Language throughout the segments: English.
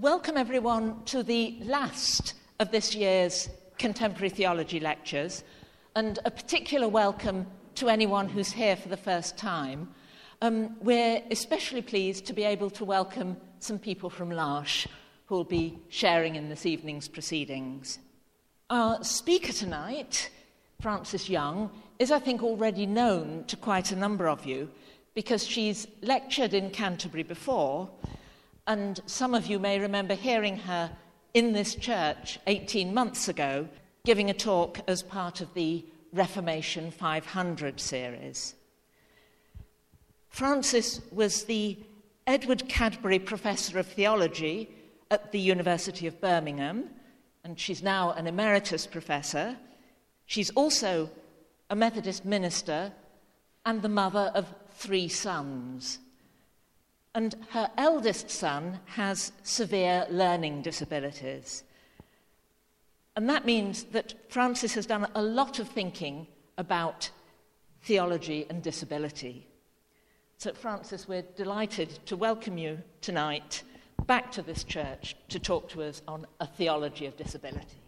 welcome everyone to the last of this year's Contemporary Theology lectures, and a particular welcome to anyone who's here for the first time. Um, we're especially pleased to be able to welcome some people from L'Arche who will be sharing in this evening's proceedings. Our speaker tonight, Frances Young, is, I think, already known to quite a number of you because she's lectured in Canterbury before, and some of you may remember hearing her in this church 18 months ago giving a talk as part of the Reformation 500 series. Frances was the Edward Cadbury Professor of Theology at the University of Birmingham, and she's now an emeritus professor. She's also a Methodist minister and the mother of three sons. And her eldest son has severe learning disabilities. And that means that Frances has done a lot of thinking about theology and disability. So, Frances, we're delighted to welcome you tonight back to this church to talk to us on a theology of disability.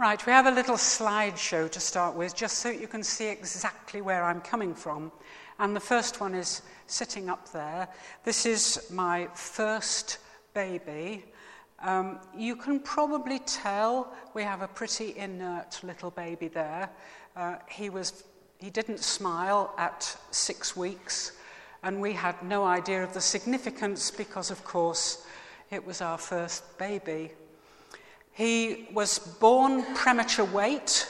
Right, we have a little slideshow to start with, just so you can see exactly where I'm coming from. And the first one is sitting up there. This is my first baby. Um, you can probably tell we have a pretty inert little baby there. Uh, he, was, he didn't smile at six weeks, and we had no idea of the significance because, of course, it was our first baby. He was born premature weight,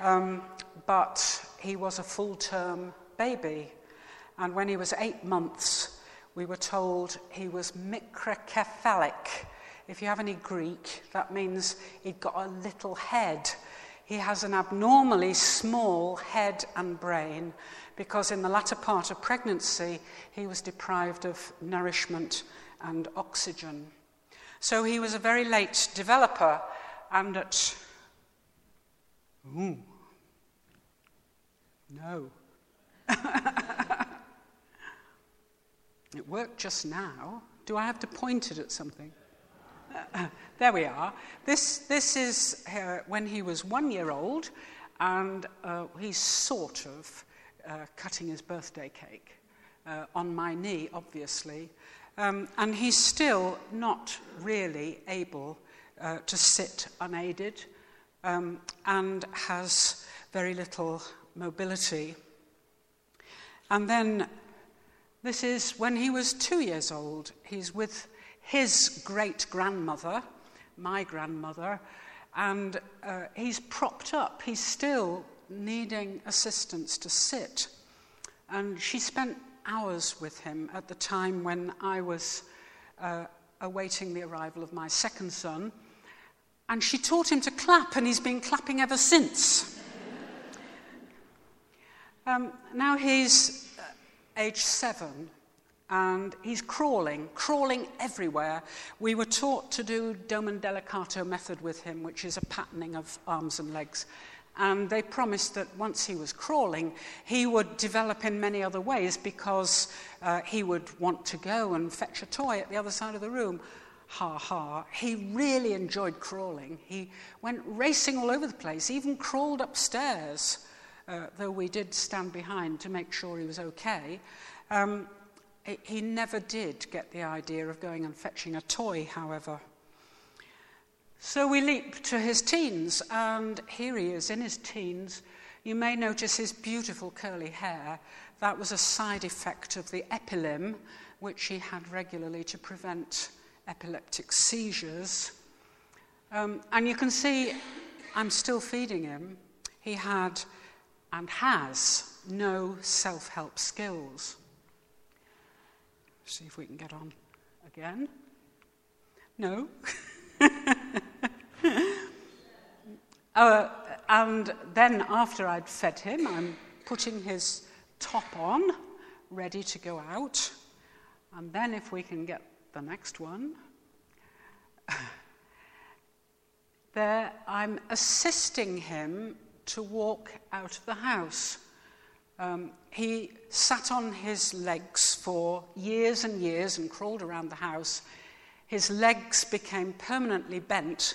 um, but he was a full term baby. And when he was eight months, we were told he was microcephalic. If you have any Greek, that means he'd got a little head. He has an abnormally small head and brain because in the latter part of pregnancy, he was deprived of nourishment and oxygen. So he was a very late developer, and at. Ooh. No. it worked just now. Do I have to point it at something? There we are. This, this is uh, when he was one year old, and uh, he's sort of uh, cutting his birthday cake uh, on my knee, obviously. Um, and he's still not really able uh, to sit unaided um, and has very little mobility. And then this is when he was two years old. He's with his great grandmother, my grandmother, and uh, he's propped up. He's still needing assistance to sit. And she spent hours with him at the time when I was uh, awaiting the arrival of my second son. And she taught him to clap, and he's been clapping ever since. um, now he's uh, age seven, and he's crawling, crawling everywhere. We were taught to do Doman Delacato method with him, which is a patterning of arms and legs. And they promised that once he was crawling, he would develop in many other ways because uh, he would want to go and fetch a toy at the other side of the room. Ha ha. He really enjoyed crawling. He went racing all over the place, even crawled upstairs, uh, though we did stand behind to make sure he was okay. Um, he never did get the idea of going and fetching a toy, however. So we leap to his teens, and here he is in his teens. You may notice his beautiful curly hair. That was a side effect of the epilim, which he had regularly to prevent epileptic seizures. Um, and you can see I'm still feeding him. He had and has no self help skills. See if we can get on again. No. uh, and then, after I'd fed him, I'm putting his top on, ready to go out. And then, if we can get the next one, there I'm assisting him to walk out of the house. Um, he sat on his legs for years and years and crawled around the house. His legs became permanently bent,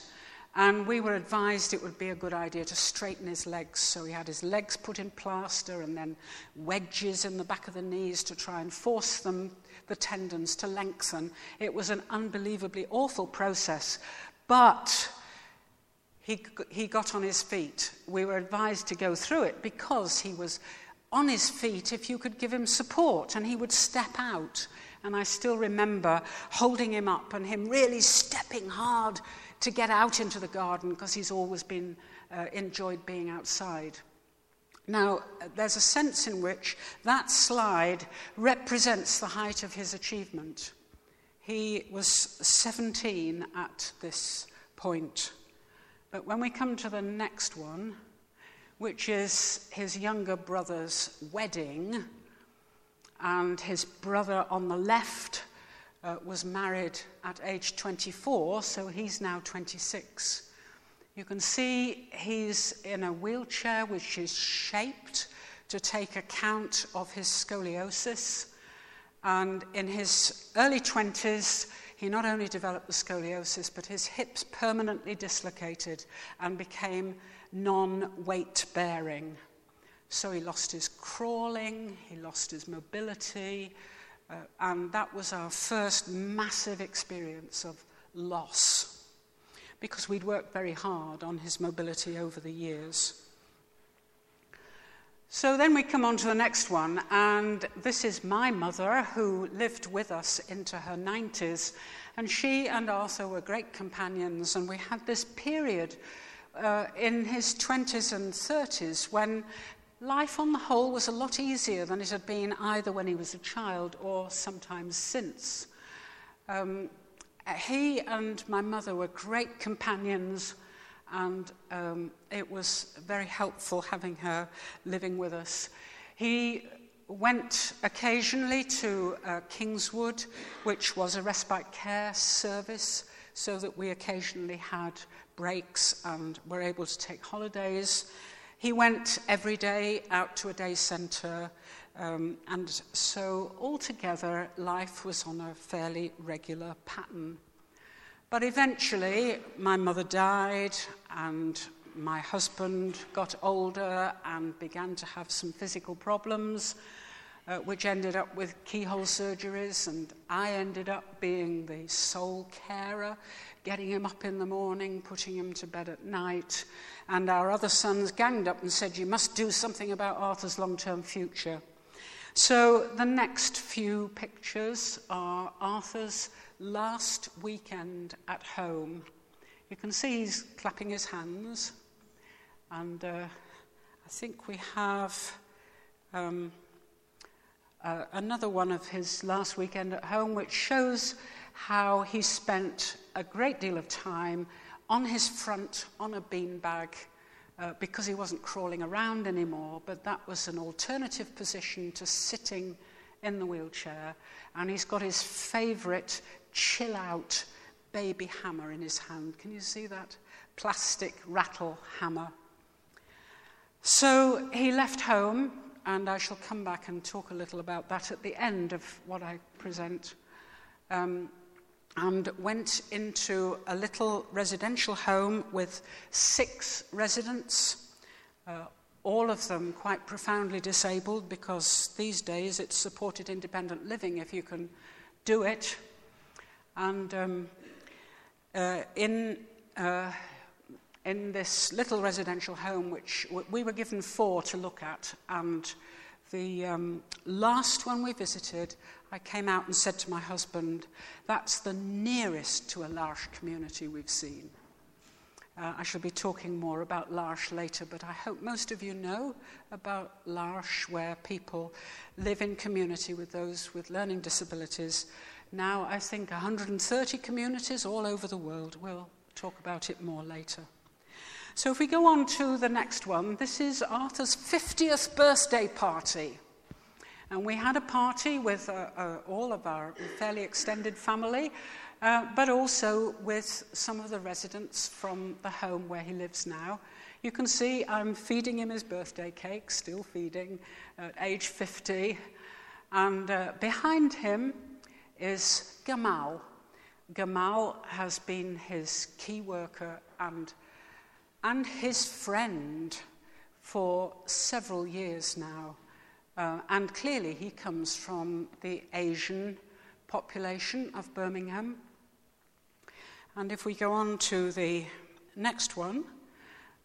and we were advised it would be a good idea to straighten his legs. So he had his legs put in plaster and then wedges in the back of the knees to try and force them, the tendons, to lengthen. It was an unbelievably awful process. But he, he got on his feet. We were advised to go through it because he was on his feet if you could give him support and he would step out. And I still remember holding him up and him really stepping hard to get out into the garden because he's always been uh, enjoyed being outside. Now, there's a sense in which that slide represents the height of his achievement. He was 17 at this point. But when we come to the next one, which is his younger brother's wedding, and his brother on the left uh, was married at age 24, so he's now 26. You can see he's in a wheelchair which is shaped to take account of his scoliosis. And in his early 20s, he not only developed the scoliosis, but his hips permanently dislocated and became non weight bearing. So he lost his crawling, he lost his mobility, uh, and that was our first massive experience of loss because we'd worked very hard on his mobility over the years. So then we come on to the next one, and this is my mother who lived with us into her 90s. And she and Arthur were great companions, and we had this period uh, in his 20s and 30s when life on the whole was a lot easier than it had been either when he was a child or sometimes since. Um, he and my mother were great companions and um, it was very helpful having her living with us. He went occasionally to uh, Kingswood, which was a respite care service, so that we occasionally had breaks and were able to take holidays. He went every day out to a day centre, um, and so altogether life was on a fairly regular pattern. But eventually, my mother died, and my husband got older and began to have some physical problems, uh, which ended up with keyhole surgeries, and I ended up being the sole carer, getting him up in the morning, putting him to bed at night. And our other sons ganged up and said, You must do something about Arthur's long term future. So the next few pictures are Arthur's last weekend at home. You can see he's clapping his hands, and uh, I think we have um, uh, another one of his last weekend at home, which shows how he spent a great deal of time on his front on a beanbag uh, because he wasn't crawling around anymore, but that was an alternative position to sitting in the wheelchair. And he's got his favourite chill out baby hammer in his hand. Can you see that? Plastic rattle hammer. So he left home, and I shall come back and talk a little about that at the end of what I present. Um, and went into a little residential home with six residents, uh, all of them quite profoundly disabled because these days it's supported independent living if you can do it. And um, uh, in, uh, in this little residential home, which we were given four to look at, and the um, last one we visited, I came out and said to my husband, That's the nearest to a L'Arche community we've seen. Uh, I shall be talking more about L'Arche later, but I hope most of you know about L'Arche, where people live in community with those with learning disabilities now, I think 130 communities all over the world. We'll talk about it more later. So, if we go on to the next one, this is Arthur's 50th birthday party. And we had a party with uh, uh, all of our fairly extended family, uh, but also with some of the residents from the home where he lives now. You can see I'm feeding him his birthday cake, still feeding, at age 50. And uh, behind him is Gamal. Gamal has been his key worker and, and his friend for several years now. Uh, and clearly, he comes from the Asian population of Birmingham. And if we go on to the next one,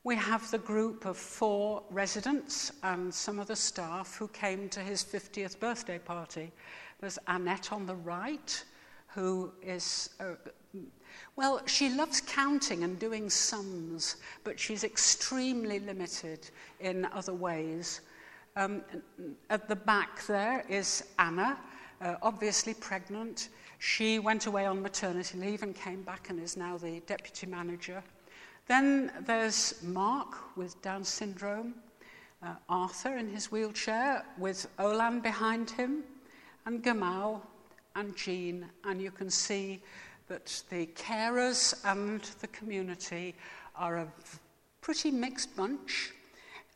we have the group of four residents and some of the staff who came to his 50th birthday party. There's Annette on the right, who is, uh, well, she loves counting and doing sums, but she's extremely limited in other ways. Um, at the back there is Anna, uh, obviously pregnant. She went away on maternity leave and came back and is now the deputy manager. Then there's Mark with Down syndrome, uh, Arthur in his wheelchair with Olan behind him, and Gamal and Jean. And you can see that the carers and the community are a pretty mixed bunch,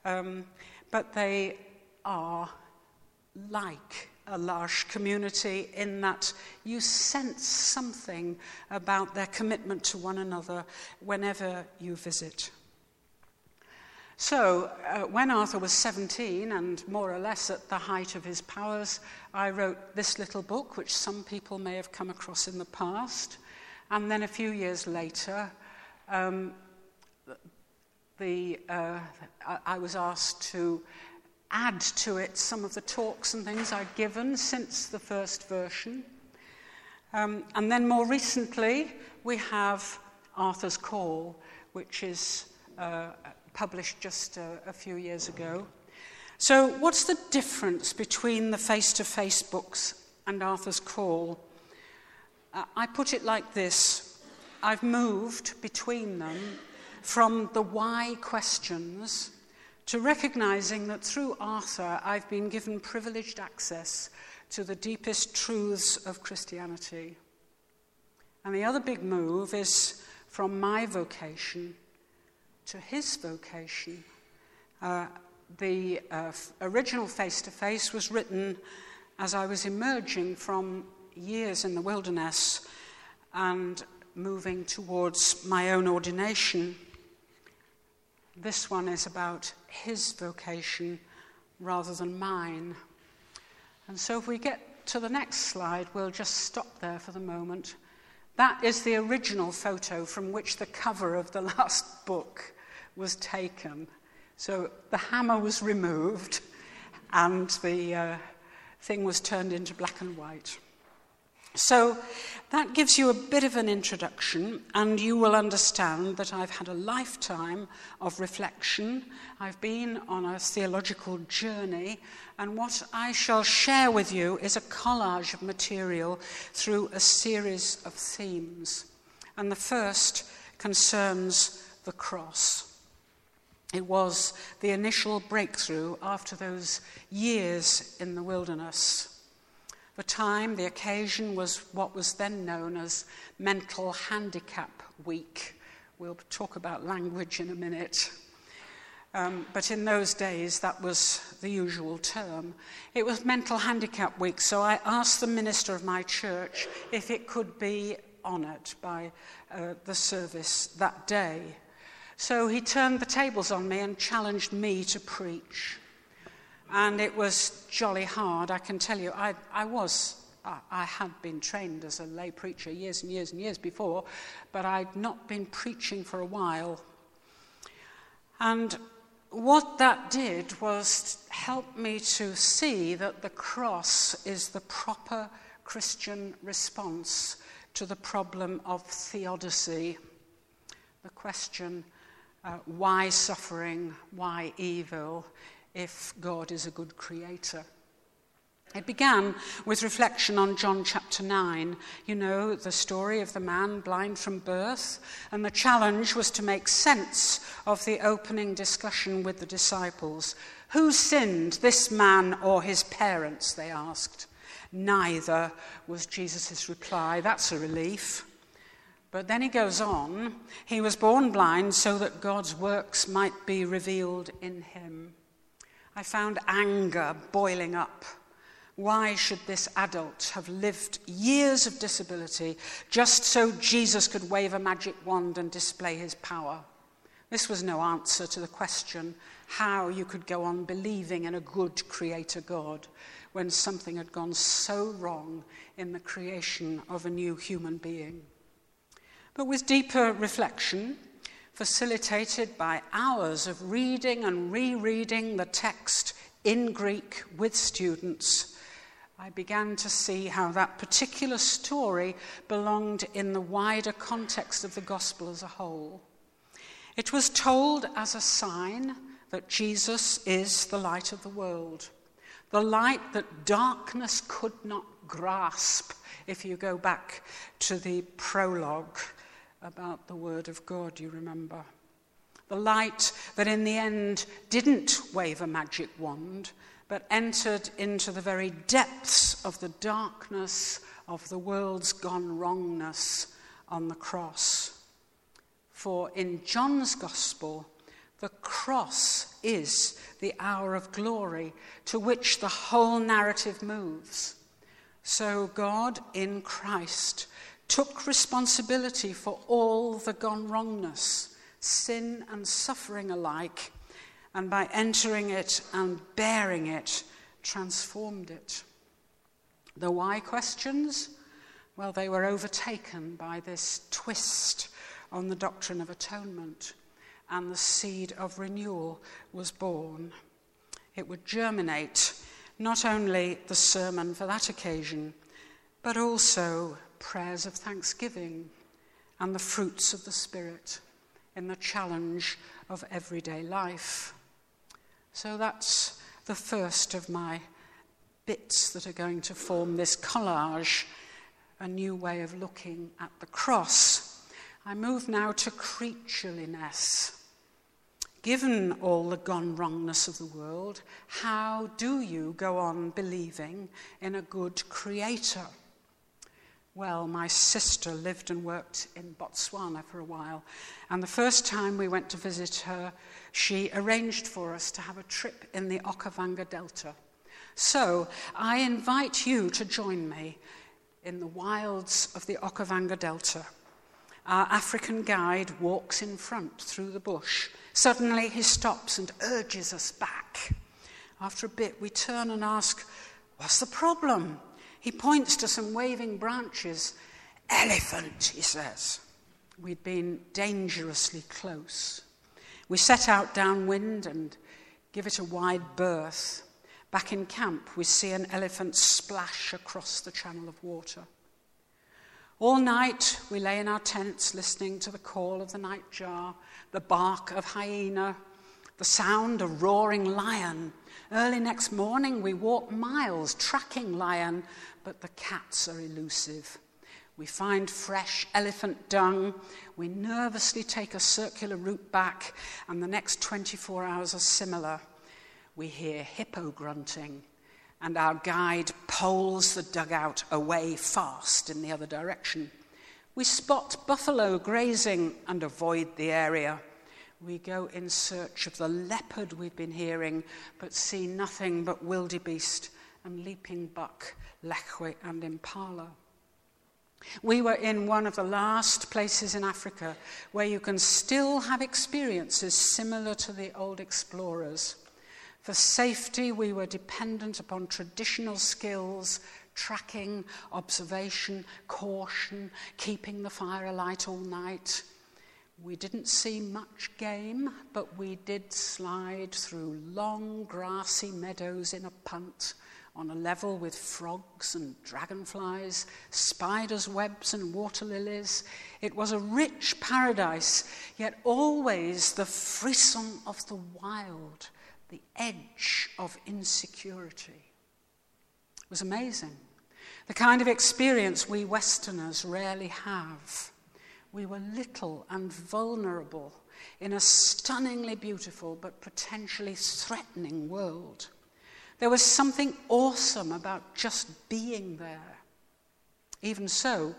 um, but they are like a large community in that you sense something about their commitment to one another whenever you visit. So, uh, when Arthur was 17 and more or less at the height of his powers, I wrote this little book, which some people may have come across in the past. And then a few years later, um, the, uh, I was asked to add to it some of the talks and things I'd given since the first version. Um, and then more recently, we have Arthur's Call, which is uh, published just a, a few years ago. So, what's the difference between the face to face books and Arthur's Call? Uh, I put it like this I've moved between them from the why questions to recognizing that through Arthur I've been given privileged access to the deepest truths of Christianity. And the other big move is from my vocation to his vocation. Uh, the uh, original face to face was written as I was emerging from years in the wilderness and moving towards my own ordination. This one is about his vocation rather than mine. And so if we get to the next slide, we'll just stop there for the moment. That is the original photo from which the cover of the last book was taken. So the hammer was removed and the uh, thing was turned into black and white. So that gives you a bit of an introduction, and you will understand that I've had a lifetime of reflection. I've been on a theological journey, and what I shall share with you is a collage of material through a series of themes. And the first concerns the cross. It was the initial breakthrough after those years in the wilderness. The time, the occasion was what was then known as Mental Handicap Week. We'll talk about language in a minute. Um, but in those days, that was the usual term. It was Mental Handicap Week, so I asked the minister of my church if it could be honoured by uh, the service that day. So he turned the tables on me and challenged me to preach. And it was jolly hard, I can tell you. I, I was, I, I had been trained as a lay preacher years and years and years before, but I'd not been preaching for a while. And what that did was help me to see that the cross is the proper Christian response to the problem of theodicy. The question, uh, why suffering, why evil, if God is a good creator. It began with reflection on John chapter 9. You know, the story of the man blind from birth. And the challenge was to make sense of the opening discussion with the disciples. Who sinned, this man or his parents? They asked. Neither was Jesus' reply. That's a relief. But then he goes on, he was born blind so that God's works might be revealed in him. I found anger boiling up. Why should this adult have lived years of disability just so Jesus could wave a magic wand and display his power? This was no answer to the question how you could go on believing in a good creator God when something had gone so wrong in the creation of a new human being. But with deeper reflection, facilitated by hours of reading and rereading the text in Greek with students, I began to see how that particular story belonged in the wider context of the gospel as a whole. It was told as a sign that Jesus is the light of the world, the light that darkness could not grasp, if you go back to the prologue about the Word of God, you remember. The light that in the end didn't wave a magic wand, but entered into the very depths of the darkness of the world's gone wrongness on the cross. For in John's Gospel, the cross is the hour of glory to which the whole narrative moves. So God in Christ took responsibility for all the gone wrongness, sin and suffering alike, and by entering it and bearing it, transformed it. The why questions? Well, they were overtaken by this twist on the doctrine of atonement, and the seed of renewal was born. It would germinate not only the sermon for that occasion, but also prayers of thanksgiving and the fruits of the Spirit in the challenge of everyday life. So that's the first of my bits that are going to form this collage, a new way of looking at the cross. I move now to creatureliness. Given all the gone wrongness of the world, how do you go on believing in a good creator? Well, my sister lived and worked in Botswana for a while, and the first time we went to visit her, she arranged for us to have a trip in the Okavango Delta. So I invite you to join me in the wilds of the Okavango Delta. Our African guide walks in front through the bush. Suddenly he stops and urges us back. After a bit, we turn and ask, What's the problem? He points to some waving branches. Elephant, he says. We'd been dangerously close. We set out downwind and give it a wide berth. Back in camp, we see an elephant splash across the channel of water. All night we lay in our tents listening to the call of the nightjar, the bark of hyena, the sound of roaring lion. Early next morning we walk miles tracking lion, but the cats are elusive. We find fresh elephant dung. We nervously take a circular route back, and the next 24 hours are similar. We hear hippo grunting and our guide poles the dugout away fast in the other direction. We spot buffalo grazing and avoid the area. We go in search of the leopard we've been hearing, but see nothing but wildebeest and leaping buck, lechwe, and impala. We were in one of the last places in Africa where you can still have experiences similar to the old explorers. For safety, we were dependent upon traditional skills tracking, observation, caution, keeping the fire alight all night. We didn't see much game, but we did slide through long grassy meadows in a punt on a level with frogs and dragonflies, spiders' webs and water lilies. It was a rich paradise, yet always the frisson of the wild the edge of insecurity. It was amazing. The kind of experience we Westerners rarely have. We were little and vulnerable in a stunningly beautiful but potentially threatening world. There was something awesome about just being there. Even so,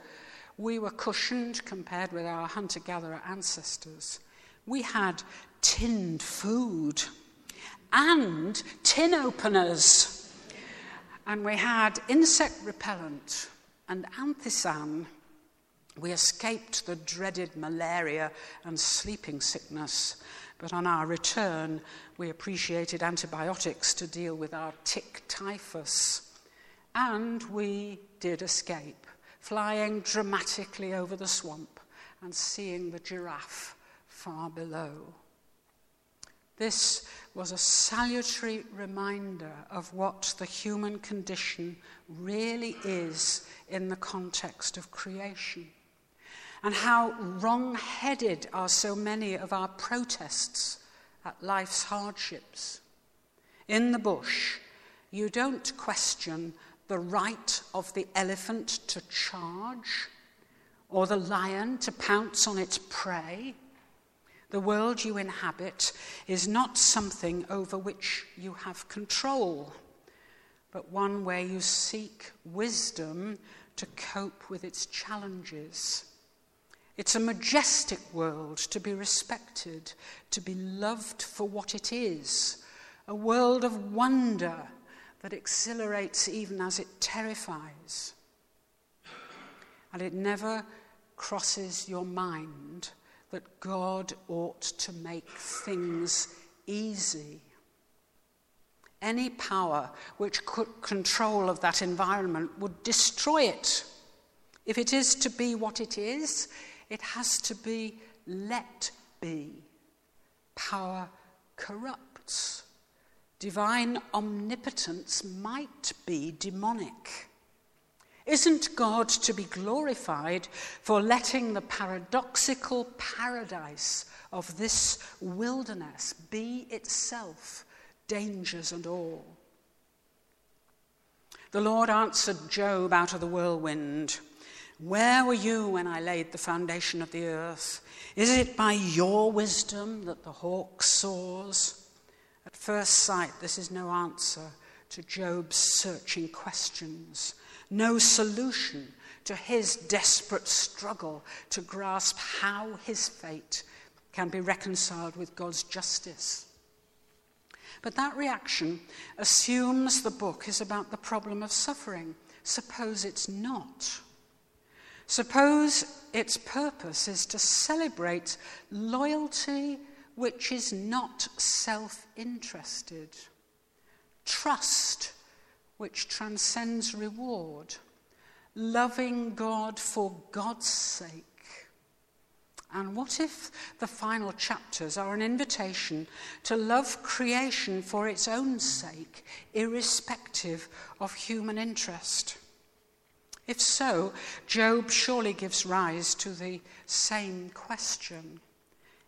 we were cushioned compared with our hunter gatherer ancestors. We had tinned food and tin openers. And we had insect repellent and anthisan. We escaped the dreaded malaria and sleeping sickness. But on our return, we appreciated antibiotics to deal with our tick typhus. And we did escape, flying dramatically over the swamp and seeing the giraffe far below. This was a salutary reminder of what the human condition really is in the context of creation, and how wrong headed are so many of our protests at life's hardships. In the bush, you don't question the right of the elephant to charge or the lion to pounce on its prey. The world you inhabit is not something over which you have control, but one where you seek wisdom to cope with its challenges. It's a majestic world to be respected, to be loved for what it is, a world of wonder that exhilarates even as it terrifies. And it never crosses your mind that God ought to make things easy. Any power which could control of that environment would destroy it. If it is to be what it is, it has to be let be. Power corrupts. Divine omnipotence might be demonic. Isn't God to be glorified for letting the paradoxical paradise of this wilderness be itself dangers and all? The Lord answered Job out of the whirlwind Where were you when I laid the foundation of the earth? Is it by your wisdom that the hawk soars? At first sight, this is no answer to Job's searching questions no solution to his desperate struggle to grasp how his fate can be reconciled with God's justice. But that reaction assumes the book is about the problem of suffering. Suppose it's not. Suppose its purpose is to celebrate loyalty which is not self interested, trust which transcends reward, loving God for God's sake. And what if the final chapters are an invitation to love creation for its own sake, irrespective of human interest? If so, Job surely gives rise to the same question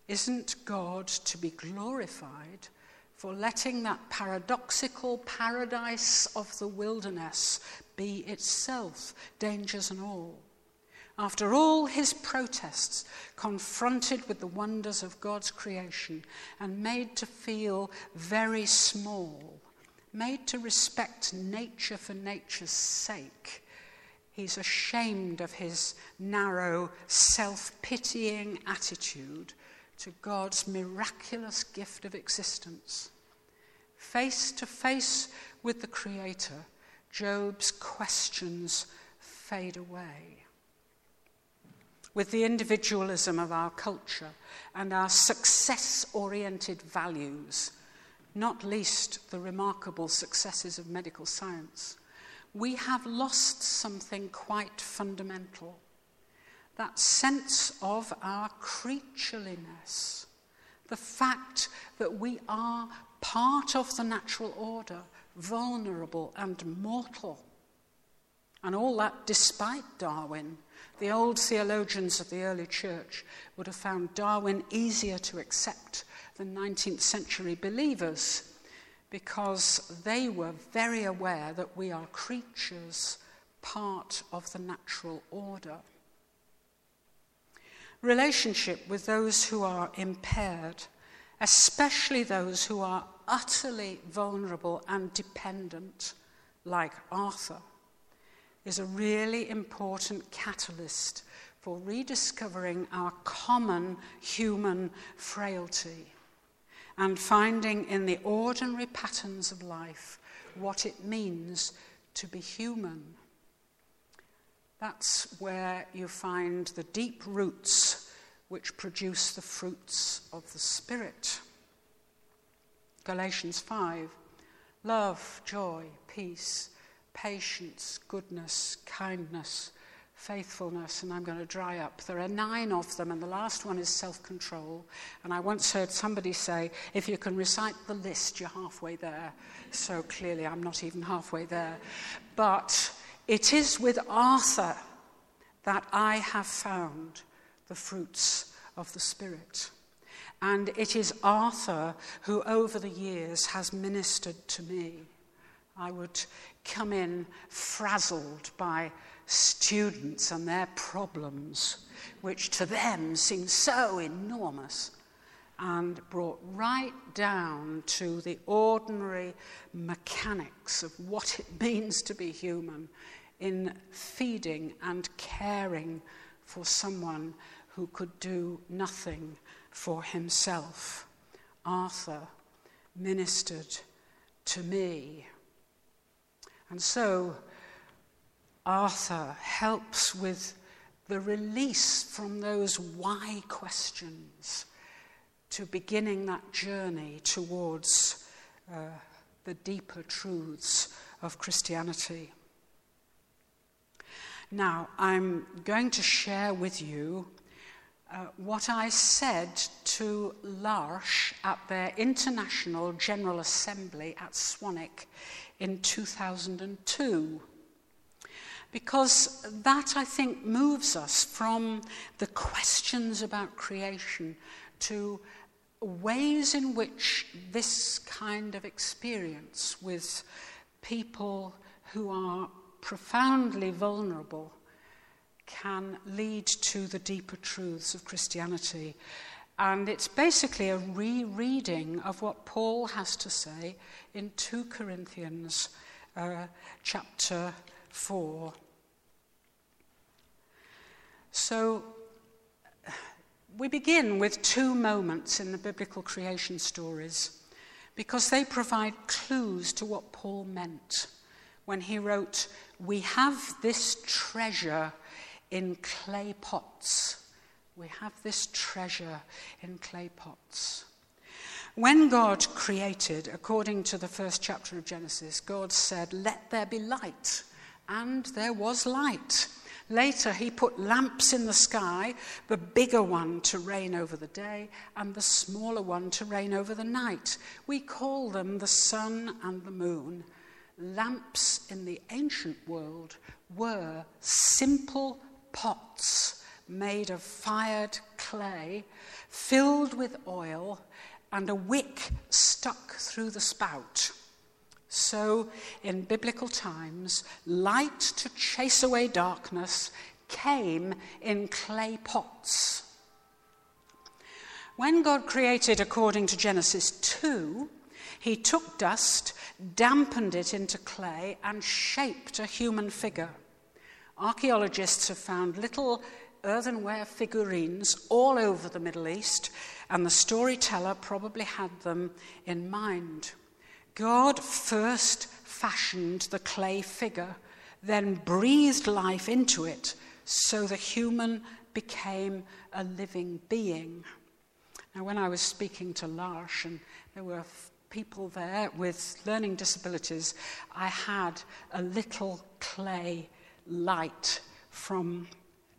Isn't God to be glorified for letting that paradoxical paradise of the wilderness be itself dangers and all. After all his protests, confronted with the wonders of God's creation and made to feel very small, made to respect nature for nature's sake, he's ashamed of his narrow, self pitying attitude to God's miraculous gift of existence. Face to face with the Creator, Job's questions fade away. With the individualism of our culture and our success oriented values, not least the remarkable successes of medical science, we have lost something quite fundamental that sense of our creatureliness, the fact that we are part of the natural order, vulnerable and mortal. And all that despite Darwin. The old theologians of the early church would have found Darwin easier to accept than 19th century believers because they were very aware that we are creatures, part of the natural order. Relationship with those who are impaired, especially those who are utterly vulnerable and dependent, like Arthur, is a really important catalyst for rediscovering our common human frailty and finding in the ordinary patterns of life what it means to be human. That's where you find the deep roots which produce the fruits of the Spirit. Galatians 5 love, joy, peace, patience, goodness, kindness, faithfulness, and I'm going to dry up. There are nine of them, and the last one is self control. And I once heard somebody say, if you can recite the list, you're halfway there. So clearly, I'm not even halfway there. But it is with Arthur that I have found the fruits of the Spirit. And it is Arthur who, over the years, has ministered to me. I would come in frazzled by students and their problems, which to them seemed so enormous, and brought right down to the ordinary mechanics of what it means to be human in feeding and caring for someone who could do nothing for himself. Arthur ministered to me. And so, Arthur helps with the release from those why questions to beginning that journey towards uh, the deeper truths of Christianity. Now, I'm going to share with you uh, what I said to L'Arche at their International General Assembly at Swanwick in 2002 because that, I think, moves us from the questions about creation to ways in which this kind of experience with people who are profoundly vulnerable can lead to the deeper truths of Christianity. And it's basically a rereading of what Paul has to say in 2 Corinthians uh, chapter 4. So we begin with two moments in the biblical creation stories because they provide clues to what Paul meant when he wrote, We have this treasure in clay pots. We have this treasure in clay pots. When God created, according to the first chapter of Genesis, God said, Let there be light. And there was light. Later, he put lamps in the sky, the bigger one to reign over the day, and the smaller one to reign over the night. We call them the sun and the moon. Lamps in the ancient world were simple pots made of fired clay, filled with oil, and a wick stuck through the spout. So, in biblical times, light to chase away darkness came in clay pots. When God created according to Genesis 2, he took dust, dampened it into clay, and shaped a human figure. Archaeologists have found little earthenware figurines all over the Middle East, and the storyteller probably had them in mind. God first fashioned the clay figure, then breathed life into it so the human became a living being. Now, when I was speaking to L'Arche, and there were people there with learning disabilities, I had a little clay light from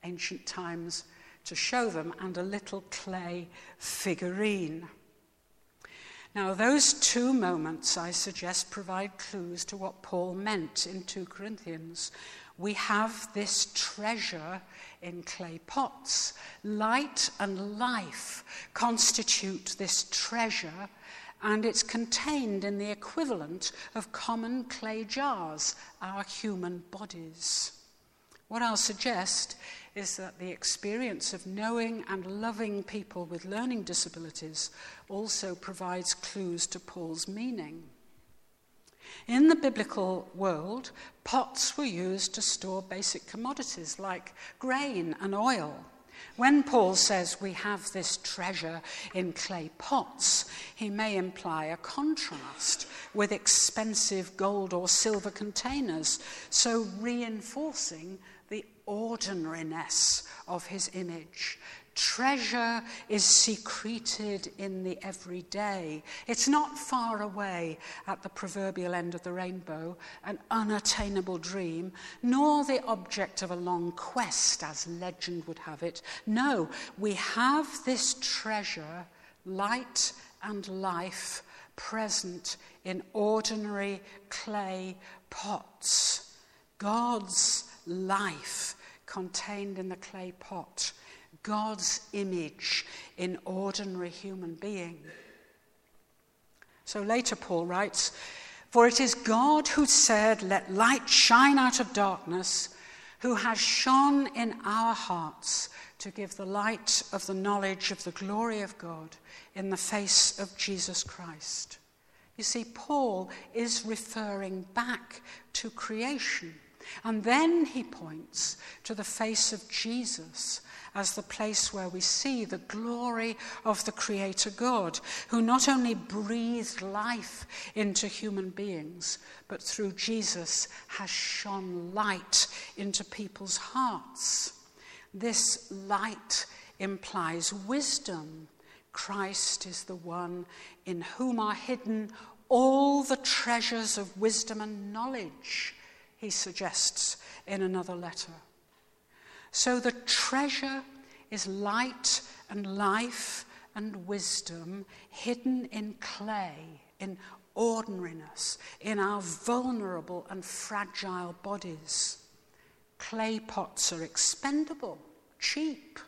ancient times to show them, and a little clay figurine. Now, those two moments, I suggest, provide clues to what Paul meant in 2 Corinthians. We have this treasure in clay pots. Light and life constitute this treasure, and it's contained in the equivalent of common clay jars, our human bodies. What I'll suggest is that the experience of knowing and loving people with learning disabilities also provides clues to Paul's meaning. In the biblical world, pots were used to store basic commodities like grain and oil. When Paul says we have this treasure in clay pots, he may imply a contrast with expensive gold or silver containers, so reinforcing ordinariness of his image Treasure is secreted in the everyday. It's not far away at the proverbial end of the rainbow, an unattainable dream, nor the object of a long quest, as legend would have it. No, we have this treasure, light and life, present in ordinary clay pots. God's life contained in the clay pot God's image in ordinary human being. So later, Paul writes, For it is God who said, Let light shine out of darkness, who has shone in our hearts to give the light of the knowledge of the glory of God in the face of Jesus Christ. You see, Paul is referring back to creation. And then he points to the face of Jesus as the place where we see the glory of the Creator God, who not only breathed life into human beings, but through Jesus has shone light into people's hearts. This light implies wisdom. Christ is the one in whom are hidden all the treasures of wisdom and knowledge, he suggests in another letter. So the treasure is light and life and wisdom hidden in clay, in ordinariness, in our vulnerable and fragile bodies. Clay pots are expendable, cheap,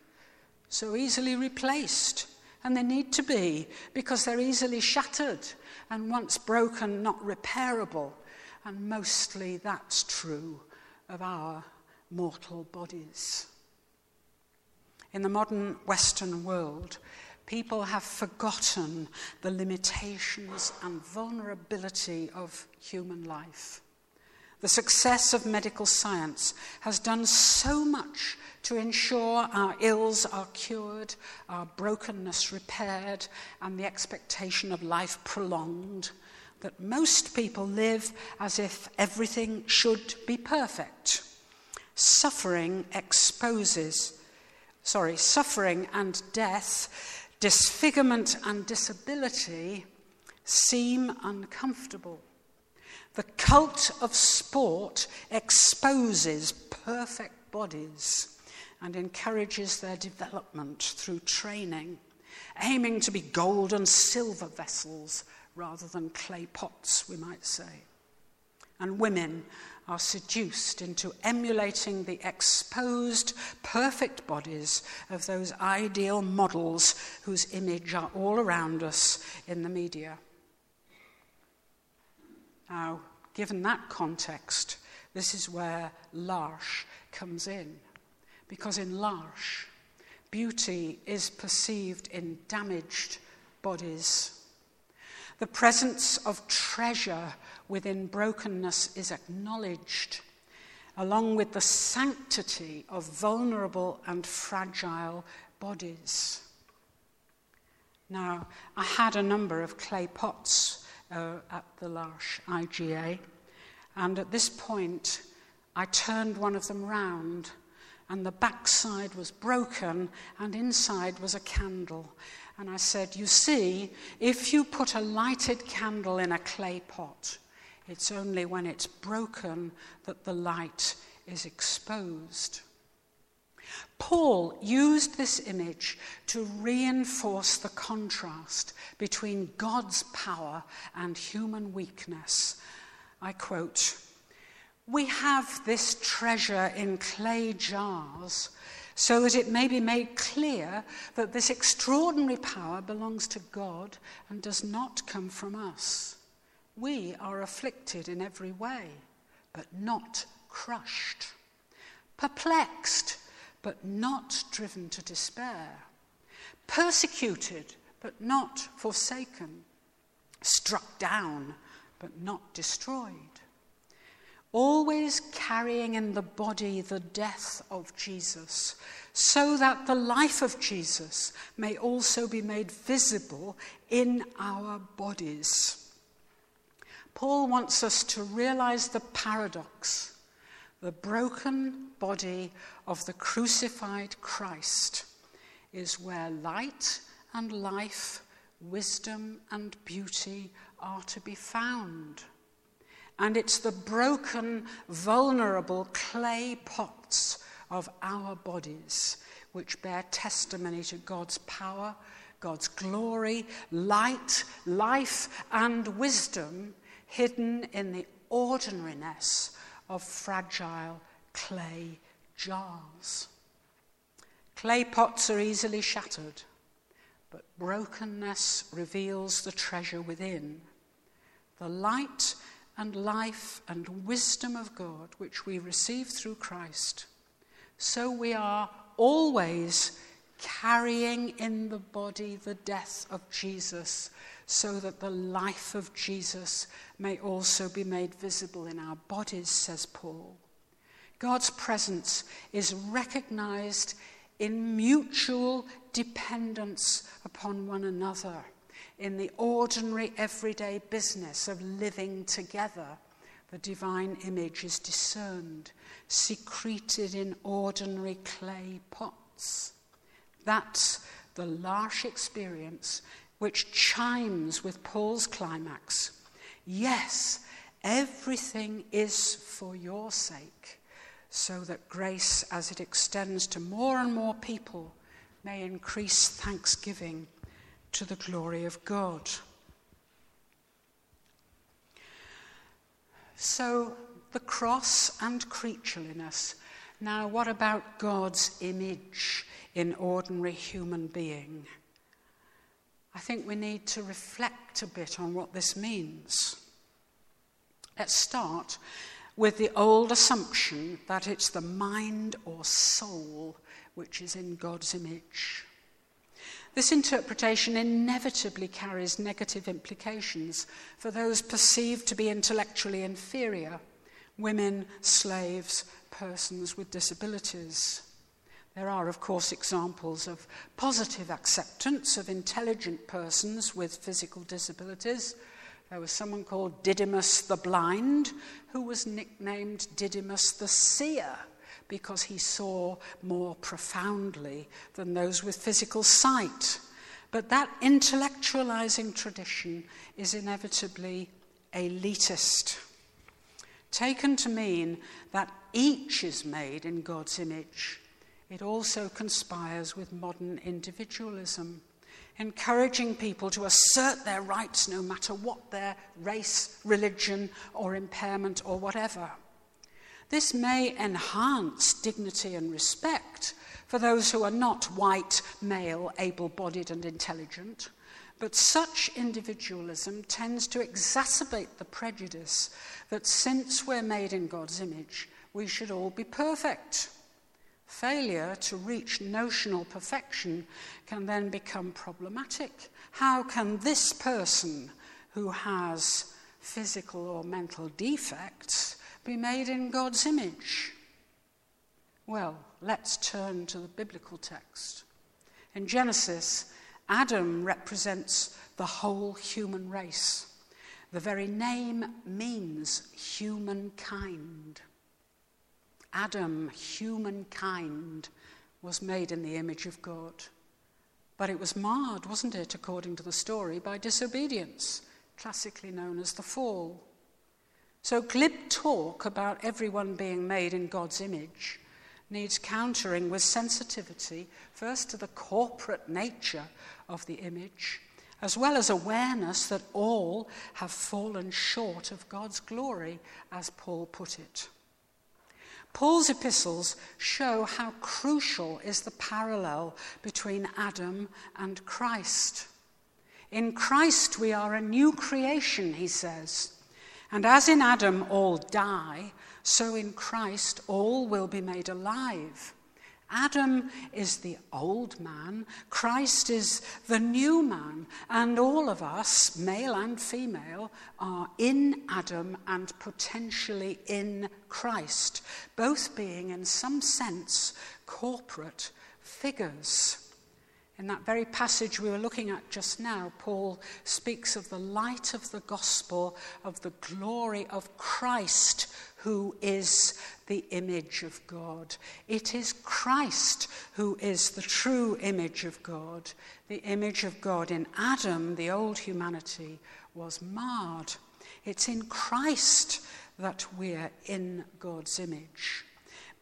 so easily replaced. And they need to be because they're easily shattered and once broken, not repairable. And mostly that's true of our mortal bodies. In the modern Western world, people have forgotten the limitations and vulnerability of human life. The success of medical science has done so much to ensure our ills are cured, our brokenness repaired, and the expectation of life prolonged, that most people live as if everything should be perfect. Suffering exposes, sorry, suffering and death, disfigurement and disability seem uncomfortable. The cult of sport exposes perfect bodies and encourages their development through training, aiming to be gold and silver vessels rather than clay pots, we might say. And women are seduced into emulating the exposed, perfect bodies of those ideal models whose image are all around us in the media. Now, given that context, this is where L'Arche comes in. Because in L'Arche, beauty is perceived in damaged bodies the presence of treasure within brokenness is acknowledged, along with the sanctity of vulnerable and fragile bodies. Now, I had a number of clay pots uh, at the L'Arche IGA, and at this point, I turned one of them round, and the backside was broken, and inside was a candle. And I said, You see, if you put a lighted candle in a clay pot, it's only when it's broken that the light is exposed. Paul used this image to reinforce the contrast between God's power and human weakness. I quote, We have this treasure in clay jars so that it may be made clear that this extraordinary power belongs to God and does not come from us. We are afflicted in every way, but not crushed, perplexed, but not driven to despair, persecuted, but not forsaken, struck down, but not destroyed. Always carrying in the body the death of Jesus, so that the life of Jesus may also be made visible in our bodies. Paul wants us to realize the paradox the broken body of the crucified Christ is where light and life, wisdom and beauty are to be found. And it's the broken, vulnerable clay pots of our bodies which bear testimony to God's power, God's glory, light, life, and wisdom hidden in the ordinariness of fragile clay jars. Clay pots are easily shattered, but brokenness reveals the treasure within. The light and life and wisdom of God, which we receive through Christ. So we are always carrying in the body the death of Jesus, so that the life of Jesus may also be made visible in our bodies, says Paul. God's presence is recognized in mutual dependence upon one another, in the ordinary everyday business of living together. The divine image is discerned, secreted in ordinary clay pots. That's the L'Arche experience which chimes with Paul's climax. Yes, everything is for your sake, so that grace, as it extends to more and more people, may increase thanksgiving to the glory of God. So, the cross and creatureliness. Now, what about God's image in ordinary human being? I think we need to reflect a bit on what this means. Let's start with the old assumption that it's the mind or soul which is in God's image. This interpretation inevitably carries negative implications for those perceived to be intellectually inferior women, slaves, persons with disabilities. There are, of course, examples of positive acceptance of intelligent persons with physical disabilities. There was someone called Didymus the Blind, who was nicknamed Didymus the Seer because he saw more profoundly than those with physical sight. But that intellectualizing tradition is inevitably elitist, taken to mean that each is made in God's image it also conspires with modern individualism, encouraging people to assert their rights no matter what their race, religion, or impairment, or whatever. This may enhance dignity and respect for those who are not white, male, able bodied, and intelligent, but such individualism tends to exacerbate the prejudice that since we're made in God's image, we should all be perfect. Failure to reach notional perfection can then become problematic. How can this person who has physical or mental defects be made in God's image? Well, let's turn to the biblical text. In Genesis, Adam represents the whole human race. The very name means humankind. Adam, humankind, was made in the image of God. But it was marred, wasn't it, according to the story, by disobedience, classically known as the fall. So, glib talk about everyone being made in God's image needs countering with sensitivity, first to the corporate nature of the image, as well as awareness that all have fallen short of God's glory, as Paul put it. Paul's epistles show how crucial is the parallel between Adam and Christ. In Christ, we are a new creation, he says. And as in Adam all die, so in Christ all will be made alive. Adam is the old man, Christ is the new man, and all of us, male and female, are in Adam and potentially in Christ, both being, in some sense, corporate figures. In that very passage we were looking at just now, Paul speaks of the light of the gospel, of the glory of Christ, who is the image of God. It is Christ who is the true image of God. The image of God in Adam, the old humanity, was marred. It's in Christ that we're in God's image.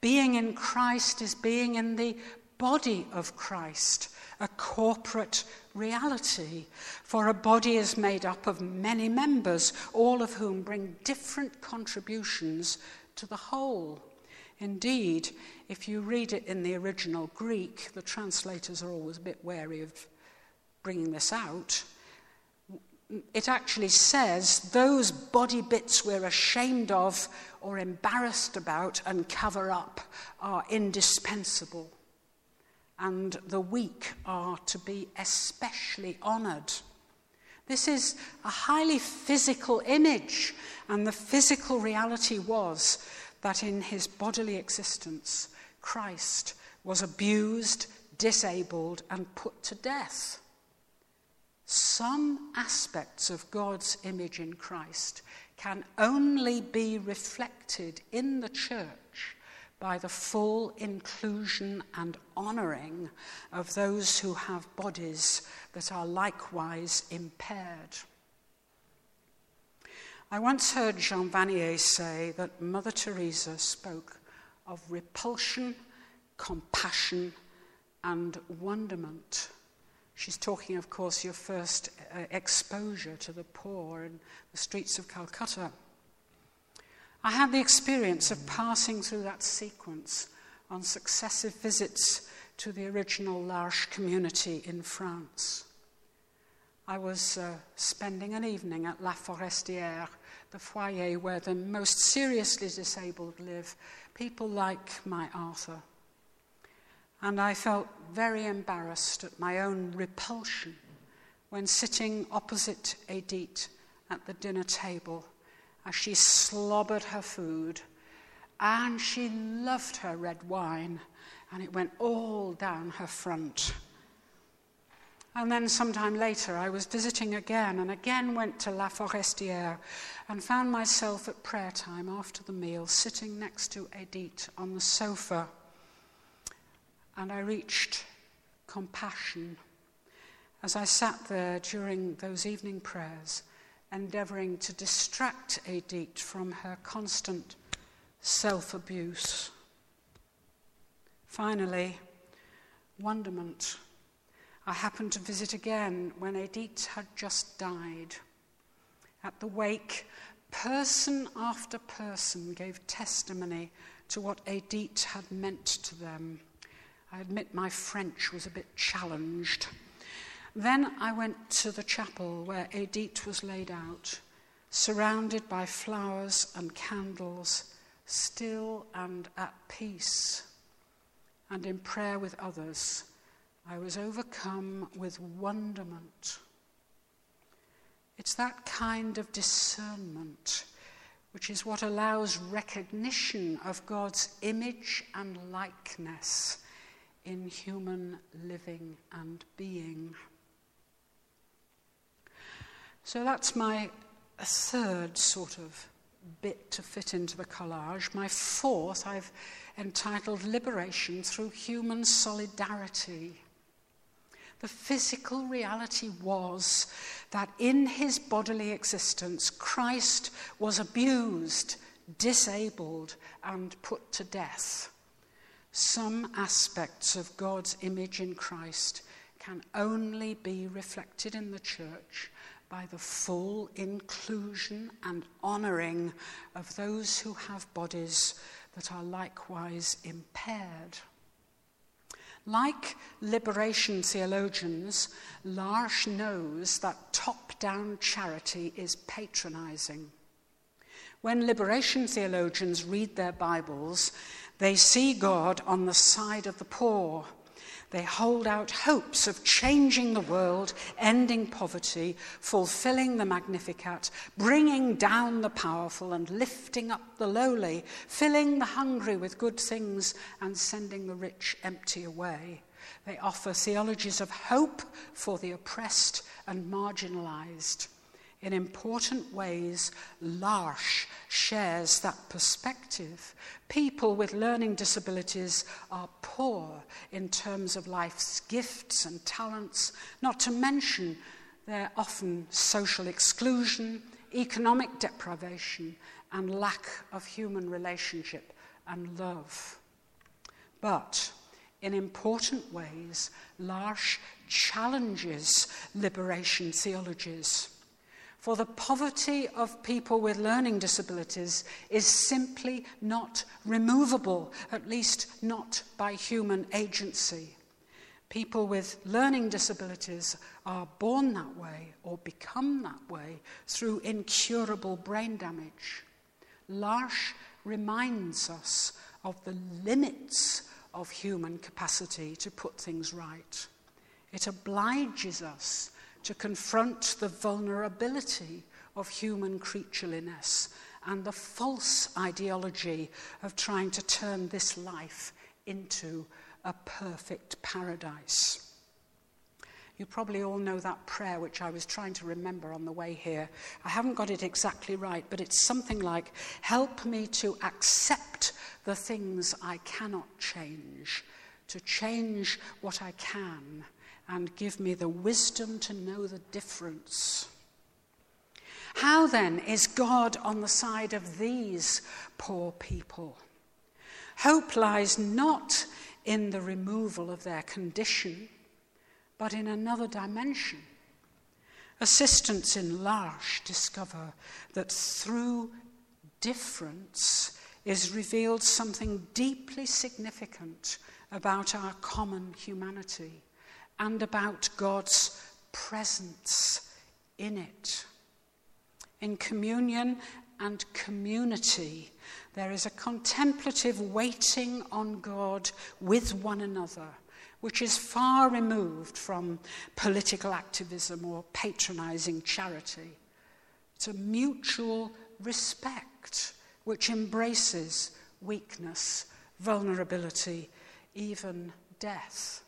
Being in Christ is being in the body of Christ a corporate reality, for a body is made up of many members, all of whom bring different contributions to the whole. Indeed, if you read it in the original Greek, the translators are always a bit wary of bringing this out. It actually says those body bits we're ashamed of or embarrassed about and cover up are indispensable and the weak are to be especially honoured. This is a highly physical image, and the physical reality was that in his bodily existence, Christ was abused, disabled, and put to death. Some aspects of God's image in Christ can only be reflected in the church by the full inclusion and honouring of those who have bodies that are likewise impaired. I once heard Jean Vanier say that Mother Teresa spoke of repulsion, compassion, and wonderment. She's talking, of course, your first uh, exposure to the poor in the streets of Calcutta. I had the experience of passing through that sequence on successive visits to the original L'Arche community in France. I was uh, spending an evening at La Forestière, the foyer where the most seriously disabled live, people like my Arthur. And I felt very embarrassed at my own repulsion when sitting opposite Edith at the dinner table as she slobbered her food. And she loved her red wine, and it went all down her front. And then, sometime later, I was visiting again and again went to La Forestière and found myself at prayer time after the meal sitting next to Edith on the sofa. And I reached compassion as I sat there during those evening prayers endeavouring to distract Edith from her constant self abuse. Finally, wonderment. I happened to visit again when Edith had just died. At the wake, person after person gave testimony to what Edith had meant to them. I admit my French was a bit challenged. Then I went to the chapel where Edith was laid out, surrounded by flowers and candles, still and at peace. And in prayer with others, I was overcome with wonderment. It's that kind of discernment which is what allows recognition of God's image and likeness in human living and being. So that's my third sort of bit to fit into the collage. My fourth, I've entitled Liberation Through Human Solidarity. The physical reality was that in his bodily existence, Christ was abused, disabled, and put to death. Some aspects of God's image in Christ can only be reflected in the church by the full inclusion and honouring of those who have bodies that are likewise impaired. Like liberation theologians, L'Arche knows that top down charity is patronising. When liberation theologians read their Bibles, they see God on the side of the poor. They hold out hopes of changing the world, ending poverty, fulfilling the Magnificat, bringing down the powerful and lifting up the lowly, filling the hungry with good things and sending the rich empty away. They offer theologies of hope for the oppressed and marginalized. In important ways, L'Arche shares that perspective. People with learning disabilities are poor in terms of life's gifts and talents, not to mention their often social exclusion, economic deprivation, and lack of human relationship and love. But in important ways, L'Arche challenges liberation theologies. For the poverty of people with learning disabilities is simply not removable, at least not by human agency. People with learning disabilities are born that way or become that way through incurable brain damage. L'Arche reminds us of the limits of human capacity to put things right. It obliges us to confront the vulnerability of human creatureliness and the false ideology of trying to turn this life into a perfect paradise. You probably all know that prayer which I was trying to remember on the way here. I haven't got it exactly right, but it's something like Help me to accept the things I cannot change, to change what I can, and give me the wisdom to know the difference. How then is God on the side of these poor people? Hope lies not in the removal of their condition, but in another dimension. Assistants in L'Arche discover that through difference is revealed something deeply significant about our common humanity and about God's presence in it. In communion and community, there is a contemplative waiting on God with one another, which is far removed from political activism or patronizing charity. It's a mutual respect which embraces weakness, vulnerability, even death.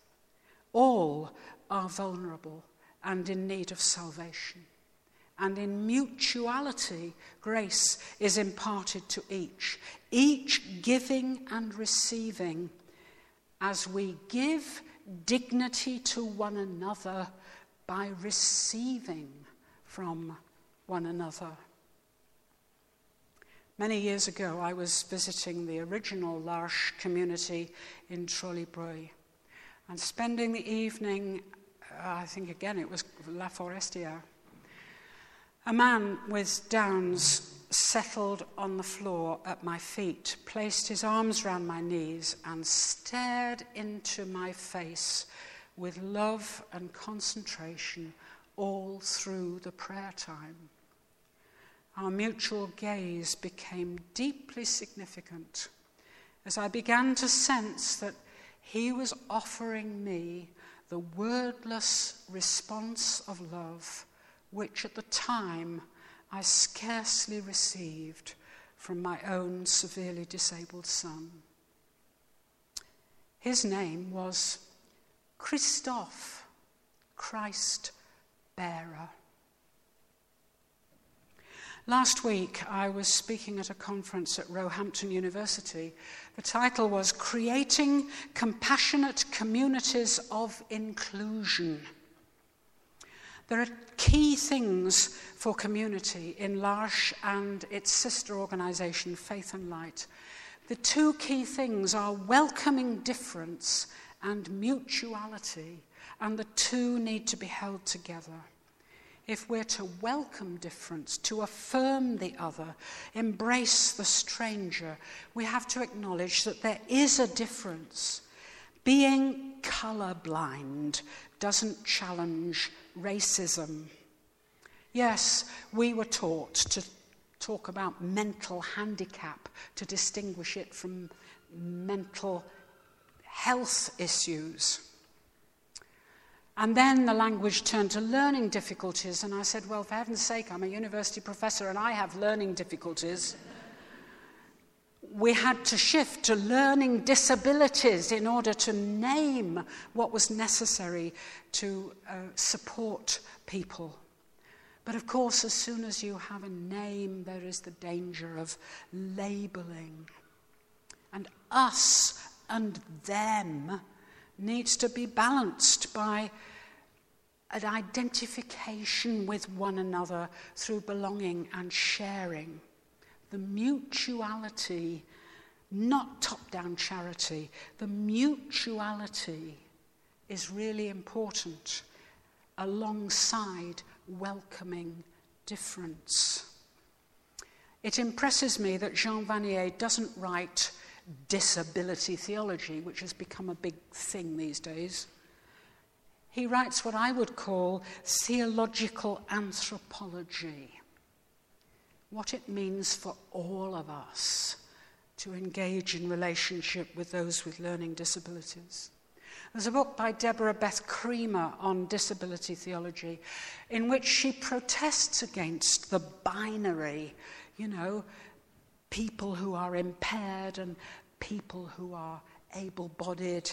All are vulnerable and in need of salvation. And in mutuality, grace is imparted to each, each giving and receiving as we give dignity to one another by receiving from one another. Many years ago, I was visiting the original L'Arche community in Trosly-Breuil and spending the evening, uh, I think again it was La Forestière. A man with Downs settled on the floor at my feet, placed his arms round my knees, and stared into my face with love and concentration all through the prayer time. Our mutual gaze became deeply significant as I began to sense that he was offering me the wordless response of love, which at the time I scarcely received from my own severely disabled son. His name was Christophe, Christ bearer. Last week, I was speaking at a conference at Roehampton University. The title was Creating Compassionate Communities of Inclusion. There are key things for community in L'Arche and its sister organization, Faith and Light. The two key things are welcoming difference and mutuality, and the two need to be held together if we're to welcome difference, to affirm the other, embrace the stranger, we have to acknowledge that there is a difference. Being colorblind doesn't challenge racism. Yes, we were taught to talk about mental handicap to distinguish it from mental health issues. And then the language turned to learning difficulties, and I said, Well, for heaven's sake, I'm a university professor and I have learning difficulties. we had to shift to learning disabilities in order to name what was necessary to uh, support people. But of course, as soon as you have a name, there is the danger of labeling. And us and them needs to be balanced by an identification with one another through belonging and sharing. The mutuality, not top down charity, the mutuality is really important alongside welcoming difference. It impresses me that Jean Vanier doesn't write disability theology, which has become a big thing these days. He writes what I would call theological anthropology, what it means for all of us to engage in relationship with those with learning disabilities. There's a book by Deborah Beth Creamer on disability theology in which she protests against the binary, you know, people who are impaired and people who are able bodied.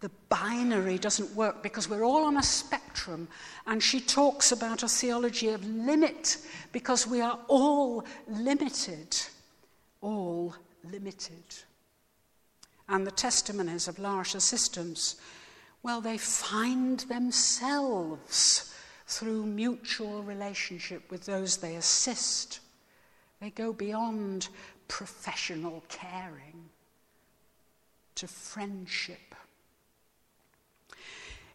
The binary doesn't work because we're all on a spectrum, and she talks about a theology of limit because we are all limited. All limited. And the testimonies of L'Arche assistants, well, they find themselves through mutual relationship with those they assist. They go beyond professional caring to friendship.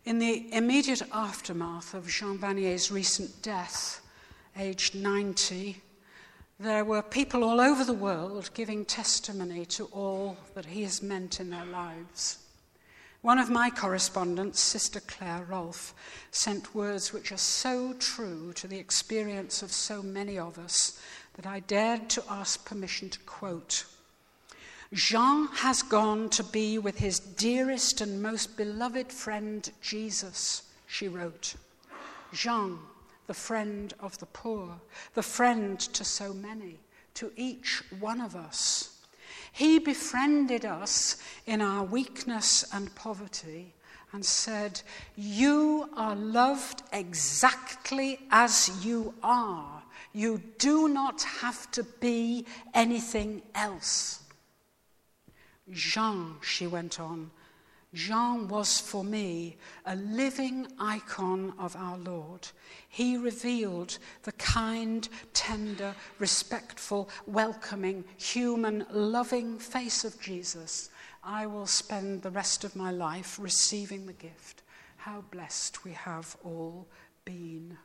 In the immediate aftermath of Jean Vanier's recent death, aged 90, there were people all over the world giving testimony to all that he has meant in their lives. One of my correspondents, Sister Claire Rolfe, sent words which are so true to the experience of so many of us that I dared to ask permission to quote. Jean has gone to be with his dearest and most beloved friend Jesus, she wrote. Jean, the friend of the poor, the friend to so many, to each one of us. He befriended us in our weakness and poverty and said, You are loved exactly as you are. You do not have to be anything else. Jean, she went on, Jean was for me a living icon of our Lord. He revealed the kind, tender, respectful, welcoming, human, loving face of Jesus. I will spend the rest of my life receiving the gift. How blessed we have all been.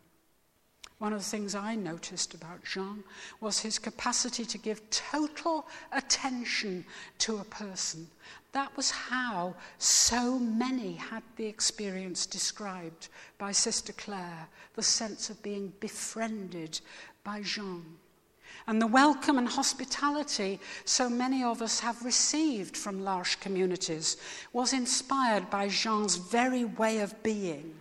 One of the things I noticed about Jean was his capacity to give total attention to a person. That was how so many had the experience described by Sister Claire the sense of being befriended by Jean. And the welcome and hospitality so many of us have received from L'Arche communities was inspired by Jean's very way of being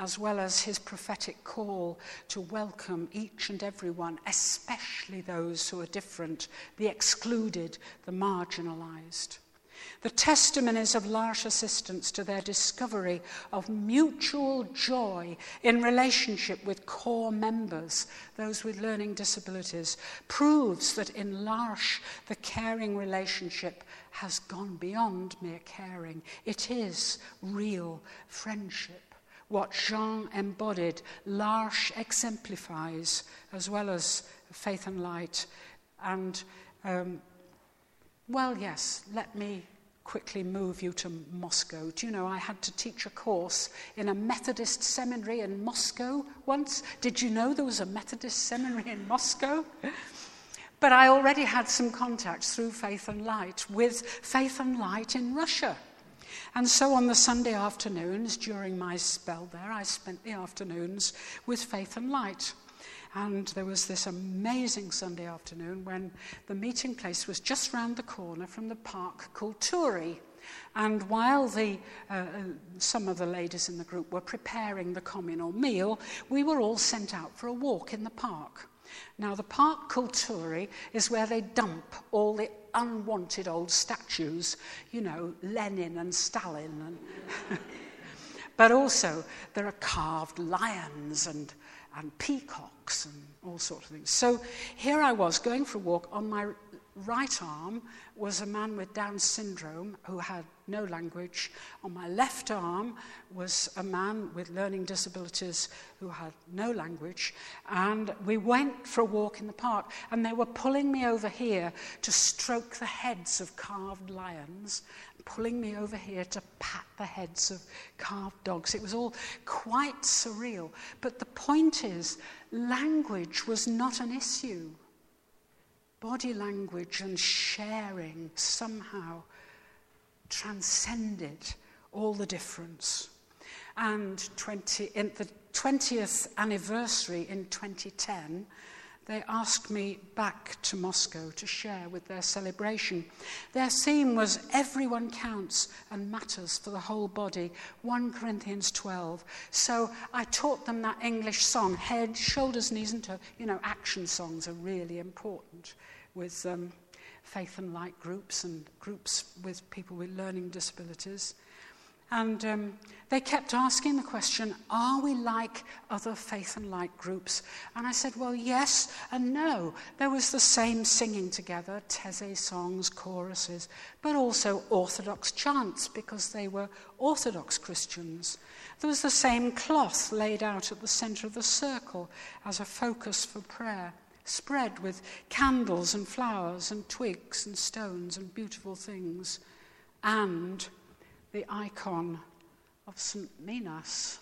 as well as his prophetic call to welcome each and every one, especially those who are different, the excluded, the marginalized. The testimonies of L'Arche assistants to their discovery of mutual joy in relationship with core members, those with learning disabilities, proves that in L'Arche the caring relationship has gone beyond mere caring. It is real friendship. What Jean embodied, L'Arche exemplifies, as well as faith and light. And, um, well, yes, let me quickly move you to Moscow. Do you know, I had to teach a course in a Methodist seminary in Moscow once. Did you know there was a Methodist seminary in Moscow? But I already had some contacts through Faith and Light with Faith and Light in Russia. And so on the Sunday afternoons during my spell there, I spent the afternoons with Faith and Light. And there was this amazing Sunday afternoon when the meeting place was just round the corner from the park called Toory. And while the, uh, uh, some of the ladies in the group were preparing the communal meal, we were all sent out for a walk in the park. Now, the Park Kulturi is where they dump all the unwanted old statues, you know, Lenin and Stalin. And but also, there are carved lions and, and peacocks and all sorts of things. So here I was going for a walk on my right arm was a man with Down syndrome who had no language. On my left arm was a man with learning disabilities who had no language. And we went for a walk in the park, and they were pulling me over here to stroke the heads of carved lions, pulling me over here to pat the heads of carved dogs. It was all quite surreal. But the point is, language was not an issue body language and sharing somehow transcended all the difference. And 20, in the 20th anniversary in 2010, they asked me back to Moscow to share with their celebration. Their theme was Everyone Counts and Matters for the Whole Body, 1 Corinthians 12. So I taught them that English song, head, shoulders, knees, and toes. You know, action songs are really important with um, faith and light groups and groups with people with learning disabilities. And um, they kept asking the question, are we like other faith and light groups? And I said, well, yes and no. There was the same singing together, Taizé songs, choruses, but also Orthodox chants because they were Orthodox Christians. There was the same cloth laid out at the center of the circle as a focus for prayer spread with candles and flowers and twigs and stones and beautiful things, and the icon of St. Minas.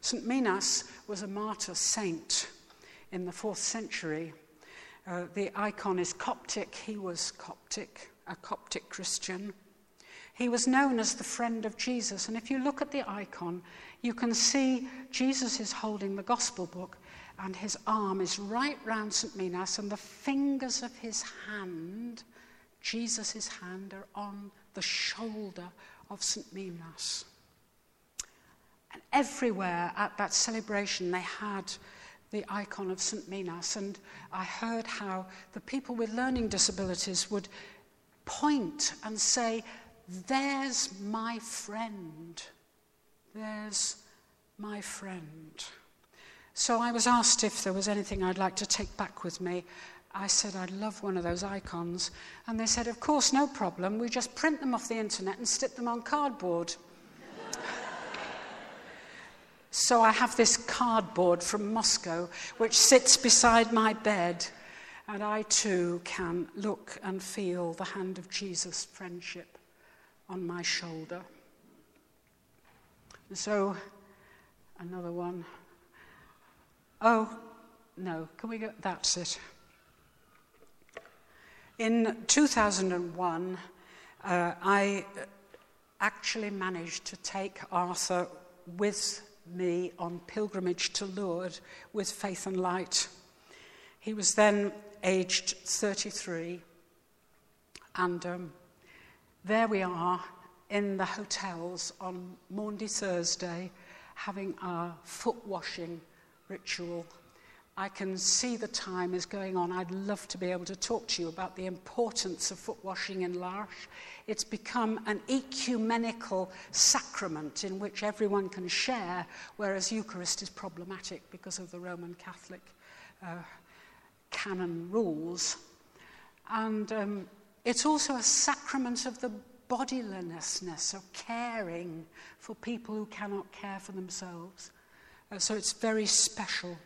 St. Minas was a martyr saint in the fourth century. Uh, the icon is Coptic. He was Coptic, a Coptic Christian. He was known as the friend of Jesus. And if you look at the icon, you can see Jesus is holding the gospel book and his arm is right round St. Minas, and the fingers of his hand, Jesus' hand, are on the shoulder of St. Minas. And everywhere at that celebration, they had the icon of St. Minas. And I heard how the people with learning disabilities would point and say, There's my friend. There's my friend. So I was asked if there was anything I'd like to take back with me. I said I'd love one of those icons. And they said, Of course, no problem. We just print them off the internet and stick them on cardboard. so I have this cardboard from Moscow which sits beside my bed. And I too can look and feel the hand of Jesus' friendship on my shoulder. So, another one. Oh, no, can we go? That's it. In 2001, uh, I actually managed to take Arthur with me on pilgrimage to Lourdes with Faith and Light. He was then aged 33, and um, there we are in the hotels on Maundy Thursday having our foot washing ritual. I can see the time is going on. I'd love to be able to talk to you about the importance of foot washing in L'Arche. It's become an ecumenical sacrament in which everyone can share, whereas Eucharist is problematic because of the Roman Catholic uh, canon rules. And um, it's also a sacrament of the bodilinessness, of caring for people who cannot care for themselves. Uh, so it's very special.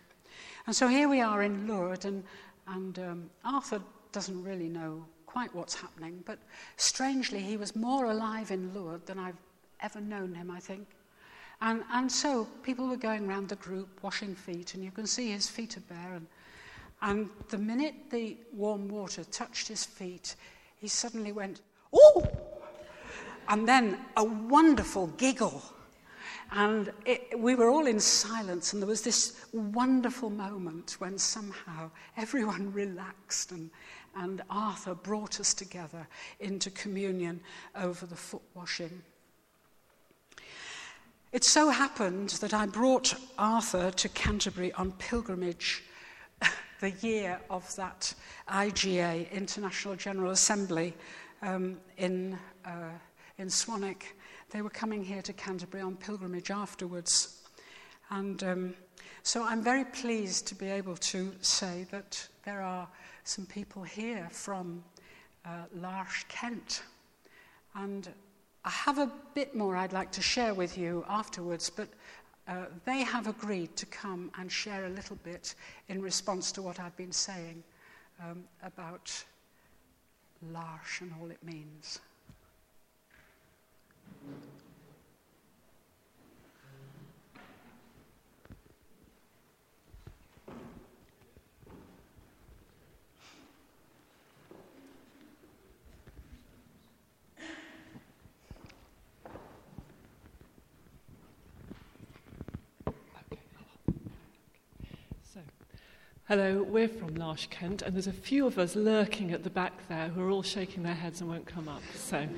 And so here we are in Lourdes, and, and um, Arthur doesn't really know quite what's happening, but strangely, he was more alive in Lourdes than I've ever known him, I think. And, and so people were going around the group washing feet, and you can see his feet are bare. And, and the minute the warm water touched his feet, he suddenly went, Oh! And then a wonderful giggle And it, we were all in silence, and there was this wonderful moment when somehow everyone relaxed, and, and Arthur brought us together into communion over the foot washing. It so happened that I brought Arthur to Canterbury on pilgrimage the year of that IGA, International General Assembly, um, in, uh, in Swanwick. They were coming here to Canterbury on pilgrimage afterwards. And um, so I'm very pleased to be able to say that there are some people here from uh, L'Arche, Kent. And I have a bit more I'd like to share with you afterwards, but uh, they have agreed to come and share a little bit in response to what I've been saying um, about L'Arche and all it means. Hello, we're from L'Arche, Kent, and there's a few of us lurking at the back there who are all shaking their heads and won't come up. So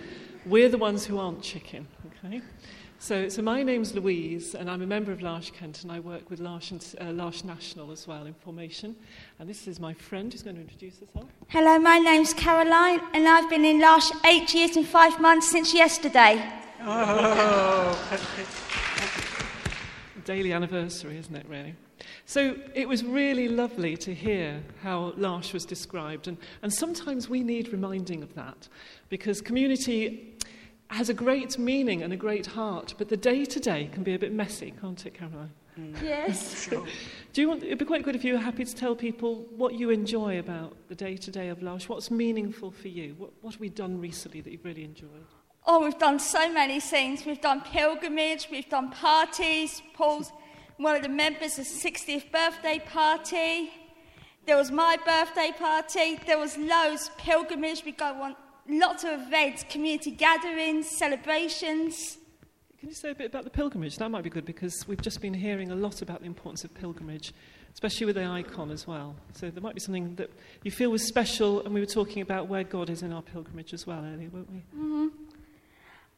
we're the ones who aren't chicken, okay? So, so my name's Louise, and I'm a member of L'Arche, Kent, and I work with L'Arche, and, uh, L'Arche National as well in formation. And this is my friend who's going to introduce herself. Hello, my name's Caroline, and I've been in L'Arche eight years and five months since yesterday. Oh, daily anniversary, isn't it, really? So it was really lovely to hear how L'Arche was described, and, and sometimes we need reminding of that because community has a great meaning and a great heart, but the day to day can be a bit messy, can't it, Caroline? Mm. Yes. Do you want? It'd be quite good if you were happy to tell people what you enjoy about the day to day of L'Arche. What's meaningful for you? What, what have we done recently that you've really enjoyed? Oh, we've done so many things. We've done pilgrimage, we've done parties. Paul's one of the members' of 60th birthday party. There was my birthday party. There was loads pilgrimage. We go on lots of events, community gatherings, celebrations. Can you say a bit about the pilgrimage? That might be good because we've just been hearing a lot about the importance of pilgrimage, especially with the icon as well. So there might be something that you feel was special, and we were talking about where God is in our pilgrimage as well earlier, weren't we? Mm-hmm.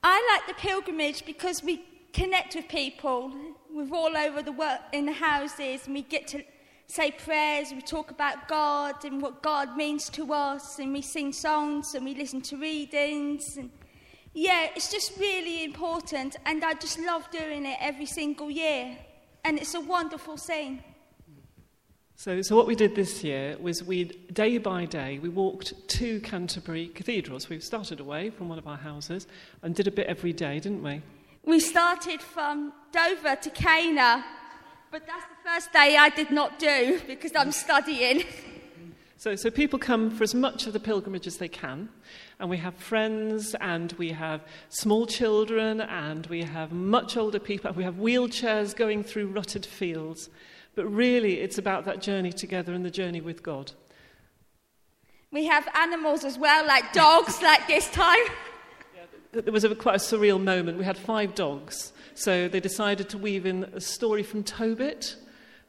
I like the pilgrimage because we connect with people. We're all over the world in the houses, and we get to say prayers. We talk about God and what God means to us, and we sing songs and we listen to readings. And yeah, it's just really important, and I just love doing it every single year, and it's a wonderful thing. So, so what we did this year was we, day by day, we walked to Canterbury cathedrals. We started away from one of our houses and did a bit every day, didn't we? We started from Dover to Cana, but that's the first day I did not do because I'm studying. So, so people come for as much of the pilgrimage as they can, and we have friends, and we have small children, and we have much older people, and we have wheelchairs going through rutted fields. But really, it's about that journey together and the journey with God. We have animals as well, like dogs, like this time there was a, quite a surreal moment. We had five dogs, so they decided to weave in a story from Tobit.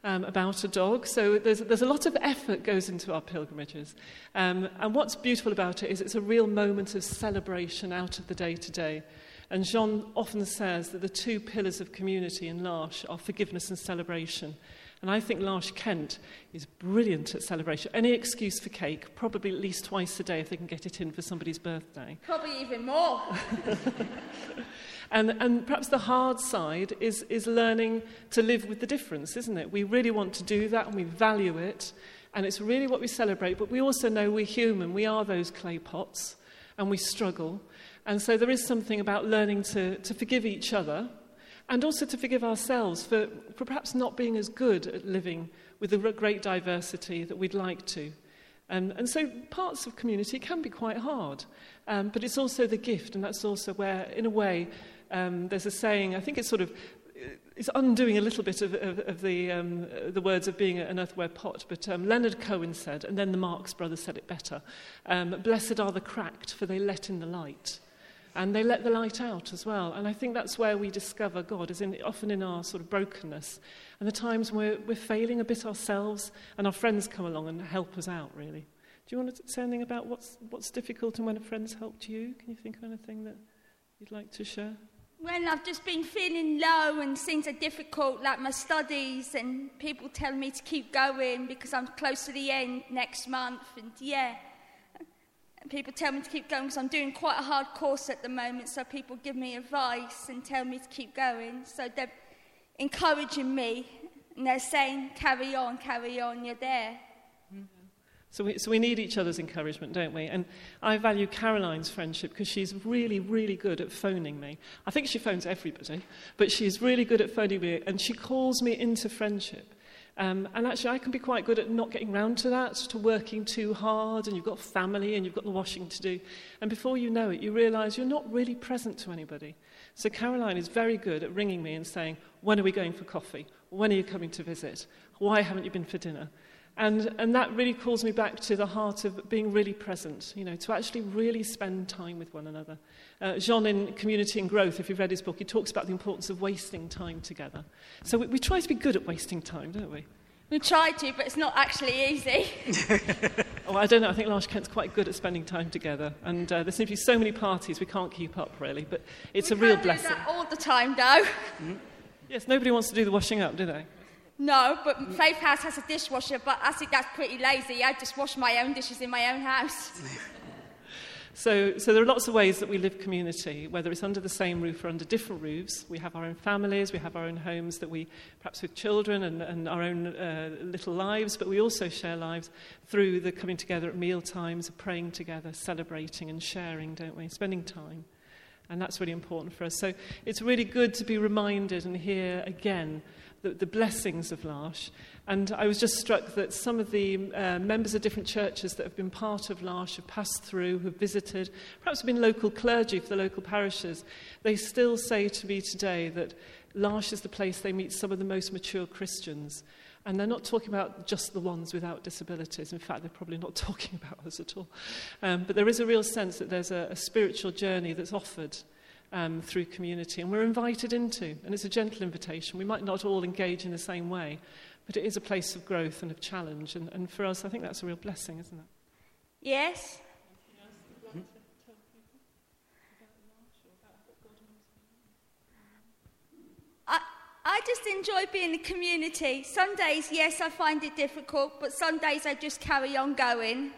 Um, about a dog. So there's, there's a lot of effort goes into our pilgrimages. Um, and what's beautiful about it is it's a real moment of celebration out of the day to day. And Jean often says that the two pillars of community in L'Arche are forgiveness and celebration. And I think L'Arche Kent is brilliant at celebration. Any excuse for cake, probably at least twice a day if they can get it in for somebody's birthday. Probably even more. and, and perhaps the hard side is, is learning to live with the difference, isn't it? We really want to do that and we value it. And it's really what we celebrate. But we also know we're human. We are those clay pots and we struggle. And so there is something about learning to, to forgive each other and also to forgive ourselves for, for perhaps not being as good at living with the great diversity that we'd like to. And so parts of community can be quite hard, um, but it's also the gift, and that's also where, in a way, um, there's a saying, I think it's sort of it's undoing a little bit of, of, of the, um, the words of being an earthenware pot, but um, Leonard Cohen said, and then the Marx brothers said it better, um, blessed are the cracked, for they let in the light. and they let the light out as well. And I think that's where we discover God, is in, often in our sort of brokenness and the times when we're, we're failing a bit ourselves, and our friends come along and help us out, really. Do you want to say anything about what's, what's difficult and when a friend's helped you? Can you think of anything that you'd like to share? When I've just been feeling low and things are difficult, like my studies, and people tell me to keep going because I'm close to the end next month, and yeah. And People tell me to keep going because I'm doing quite a hard course at the moment, so people give me advice and tell me to keep going. So they're encouraging me, and they're saying, carry on, carry on, you're there. So we, so we need each other's encouragement, don't we? And I value Caroline's friendship because she's really, really good at phoning me. I think she phones everybody, but she's really good at phoning me, and she calls me into friendship. Um, and actually, I can be quite good at not getting round to that, to working too hard, and you've got family and you've got the washing to do. And before you know it, you realise you're not really present to anybody. So Caroline is very good at ringing me and saying, When are we going for coffee? When are you coming to visit? Why haven't you been for dinner? And, and that really calls me back to the heart of being really present, you know, to actually really spend time with one another. Uh, Jean in Community and Growth, if you've read his book, he talks about the importance of wasting time together. So we, we try to be good at wasting time, don't we? We try to, but it's not actually easy. oh, I don't know. I think L'Arche Kent's quite good at spending time together. And uh, there seem to be so many parties we can't keep up, really. But it's we a real blessing. Do that all the time, though. Mm-hmm. Yes, nobody wants to do the washing up, do they? No, but Faith House has a dishwasher, but I think that's pretty lazy. I just wash my own dishes in my own house. so, so there are lots of ways that we live community, whether it's under the same roof or under different roofs. We have our own families, we have our own homes that we, perhaps with children and, and our own uh, little lives, but we also share lives through the coming together at meal times, praying together, celebrating and sharing, don't we? Spending time. And that's really important for us. So it's really good to be reminded and hear again the, the blessings of L'Arche. And I was just struck that some of the uh, members of different churches that have been part of L'Arche have passed through, have visited, perhaps have been local clergy for the local parishes. They still say to me today that L'Arche is the place they meet some of the most mature Christians. And they're not talking about just the ones without disabilities. In fact, they're probably not talking about us at all. Um, but there is a real sense that there's a, a spiritual journey that's offered um, through community, and we're invited into. And it's a gentle invitation. We might not all engage in the same way, but it is a place of growth and of challenge. And, and for us, I think that's a real blessing, isn't it? Yes. I, I just enjoy being in the community. Some days, yes, I find it difficult, but some days I just carry on going.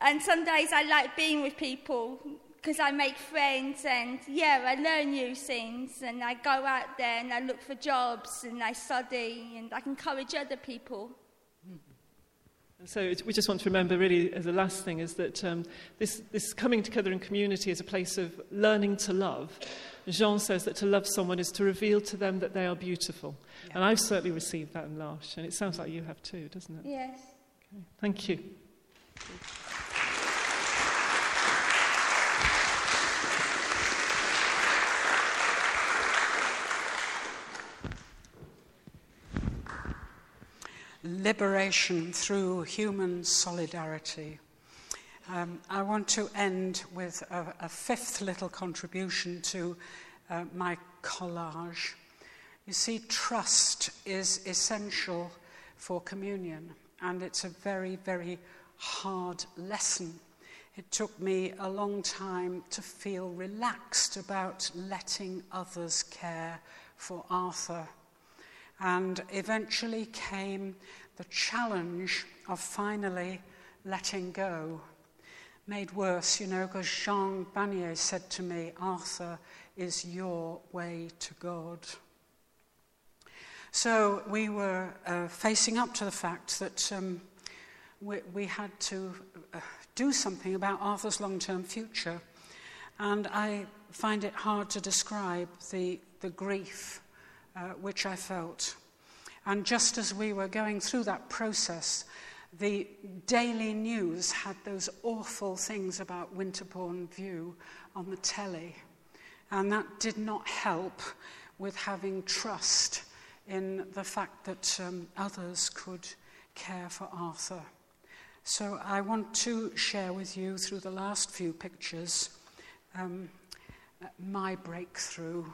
And some days I like being with people, because I make friends and yeah, I learn new things and I go out there and I look for jobs and I study and I encourage other people. So we just want to remember, really, as the last thing, is that um, this, this coming together in community is a place of learning to love. Jean says that to love someone is to reveal to them that they are beautiful. Yeah. And I've certainly received that in L'Arche, and it sounds like you have too, doesn't it? Yes. Okay. Thank you. Liberation through human solidarity. Um, I want to end with a, a fifth little contribution to uh, my collage. You see, trust is essential for communion, and it's a very, very hard lesson. It took me a long time to feel relaxed about letting others care for Arthur and eventually came the challenge of finally letting go. Made worse, you know, because Jean Vanier said to me, Arthur is your way to God. So we were uh, facing up to the fact that um, we, we, had to uh, do something about Arthur's long term future. And I find it hard to describe the, the grief uh, which I felt. And just as we were going through that process, the daily news had those awful things about Winterbourne View on the telly. And that did not help with having trust in the fact that um, others could care for Arthur. So I want to share with you through the last few pictures um, my breakthrough.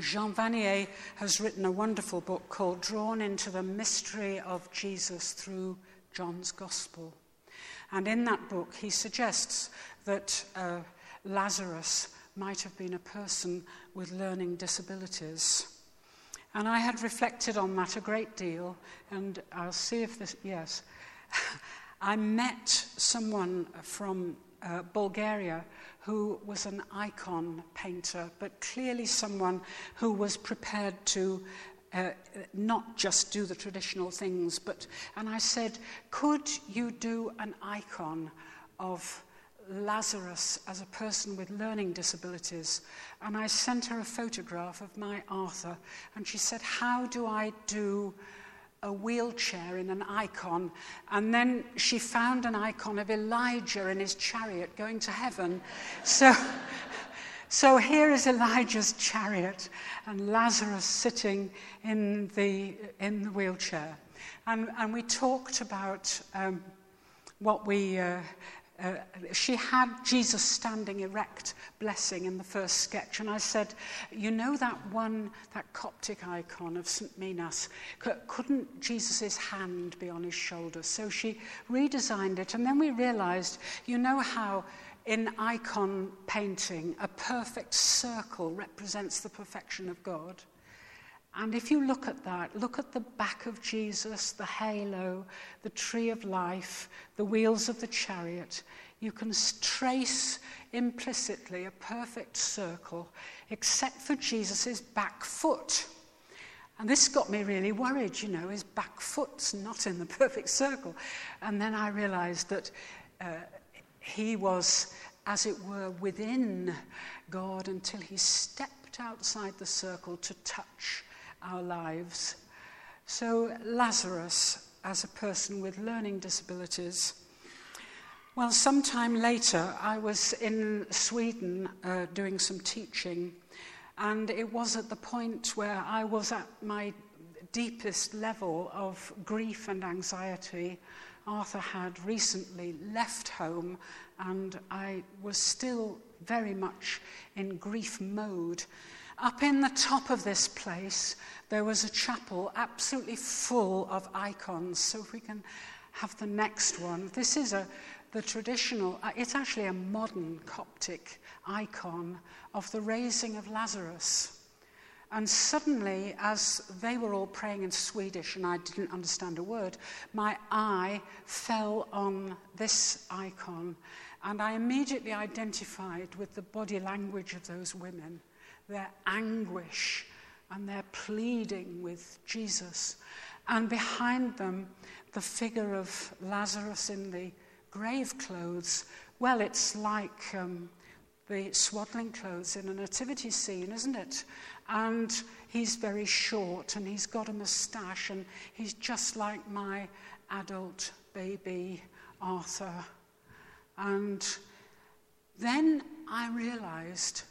Jean Vanier has written a wonderful book called Drawn into the Mystery of Jesus Through John's Gospel. And in that book, he suggests that uh, Lazarus might have been a person with learning disabilities. And I had reflected on that a great deal, and I'll see if this, yes. I met someone from uh, Bulgaria who was an icon painter, but clearly someone who was prepared to uh, not just do the traditional things, but, and I said, could you do an icon of Lazarus as a person with learning disabilities? And I sent her a photograph of my Arthur, and she said, how do I do a wheelchair in an icon. And then she found an icon of Elijah in his chariot going to heaven. So, so here is Elijah's chariot and Lazarus sitting in the, in the wheelchair. And, and we talked about um, what we, uh, uh, she had Jesus standing erect, blessing in the first sketch. And I said, You know that one, that Coptic icon of St. Minas? Couldn't Jesus' hand be on his shoulder? So she redesigned it. And then we realized, you know how in icon painting, a perfect circle represents the perfection of God? And if you look at that, look at the back of Jesus, the halo, the tree of life, the wheels of the chariot, you can trace implicitly a perfect circle, except for Jesus' back foot. And this got me really worried, you know, his back foot's not in the perfect circle. And then I realized that uh, he was, as it were, within God until he stepped outside the circle to touch our lives. So, Lazarus, as a person with learning disabilities, well, sometime later, I was in Sweden uh, doing some teaching, and it was at the point where I was at my deepest level of grief and anxiety. Arthur had recently left home, and I was still very much in grief mode. Up in the top of this place, there was a chapel absolutely full of icons. So if we can have the next one. This is a, the traditional, uh, it's actually a modern Coptic icon of the raising of Lazarus. And suddenly, as they were all praying in Swedish and I didn't understand a word, my eye fell on this icon. And I immediately identified with the body language of those women their anguish and their pleading with Jesus. And behind them, the figure of Lazarus in the grave clothes. Well, it's like um, the swaddling clothes in a nativity scene, isn't it? And he's very short and he's got a moustache and he's just like my adult baby Arthur. And then I realized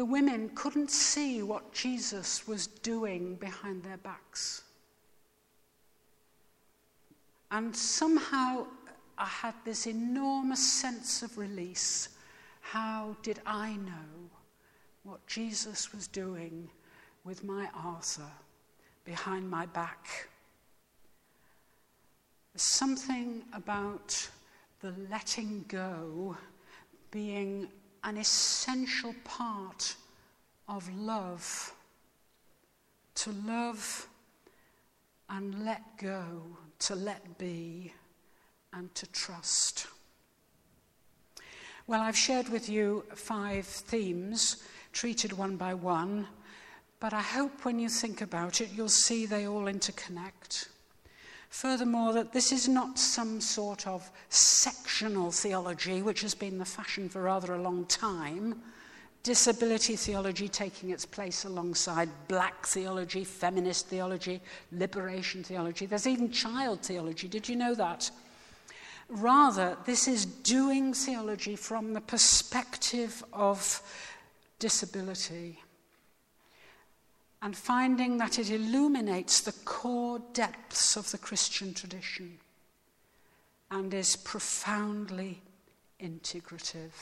the women couldn't see what Jesus was doing behind their backs. And somehow I had this enormous sense of release. How did I know what Jesus was doing with my Arthur behind my back? There's something about the letting go being an essential part of love. To love and let go, to let be, and to trust. Well, I've shared with you five themes, treated one by one, but I hope when you think about it, you'll see they all interconnect. Furthermore, that this is not some sort of sectional theology, which has been the fashion for rather a long time. Disability theology taking its place alongside black theology, feminist theology, liberation theology. There's even child theology. Did you know that? Rather, this is doing theology from the perspective of disability and finding that it illuminates the core depths of the Christian tradition and is profoundly integrative.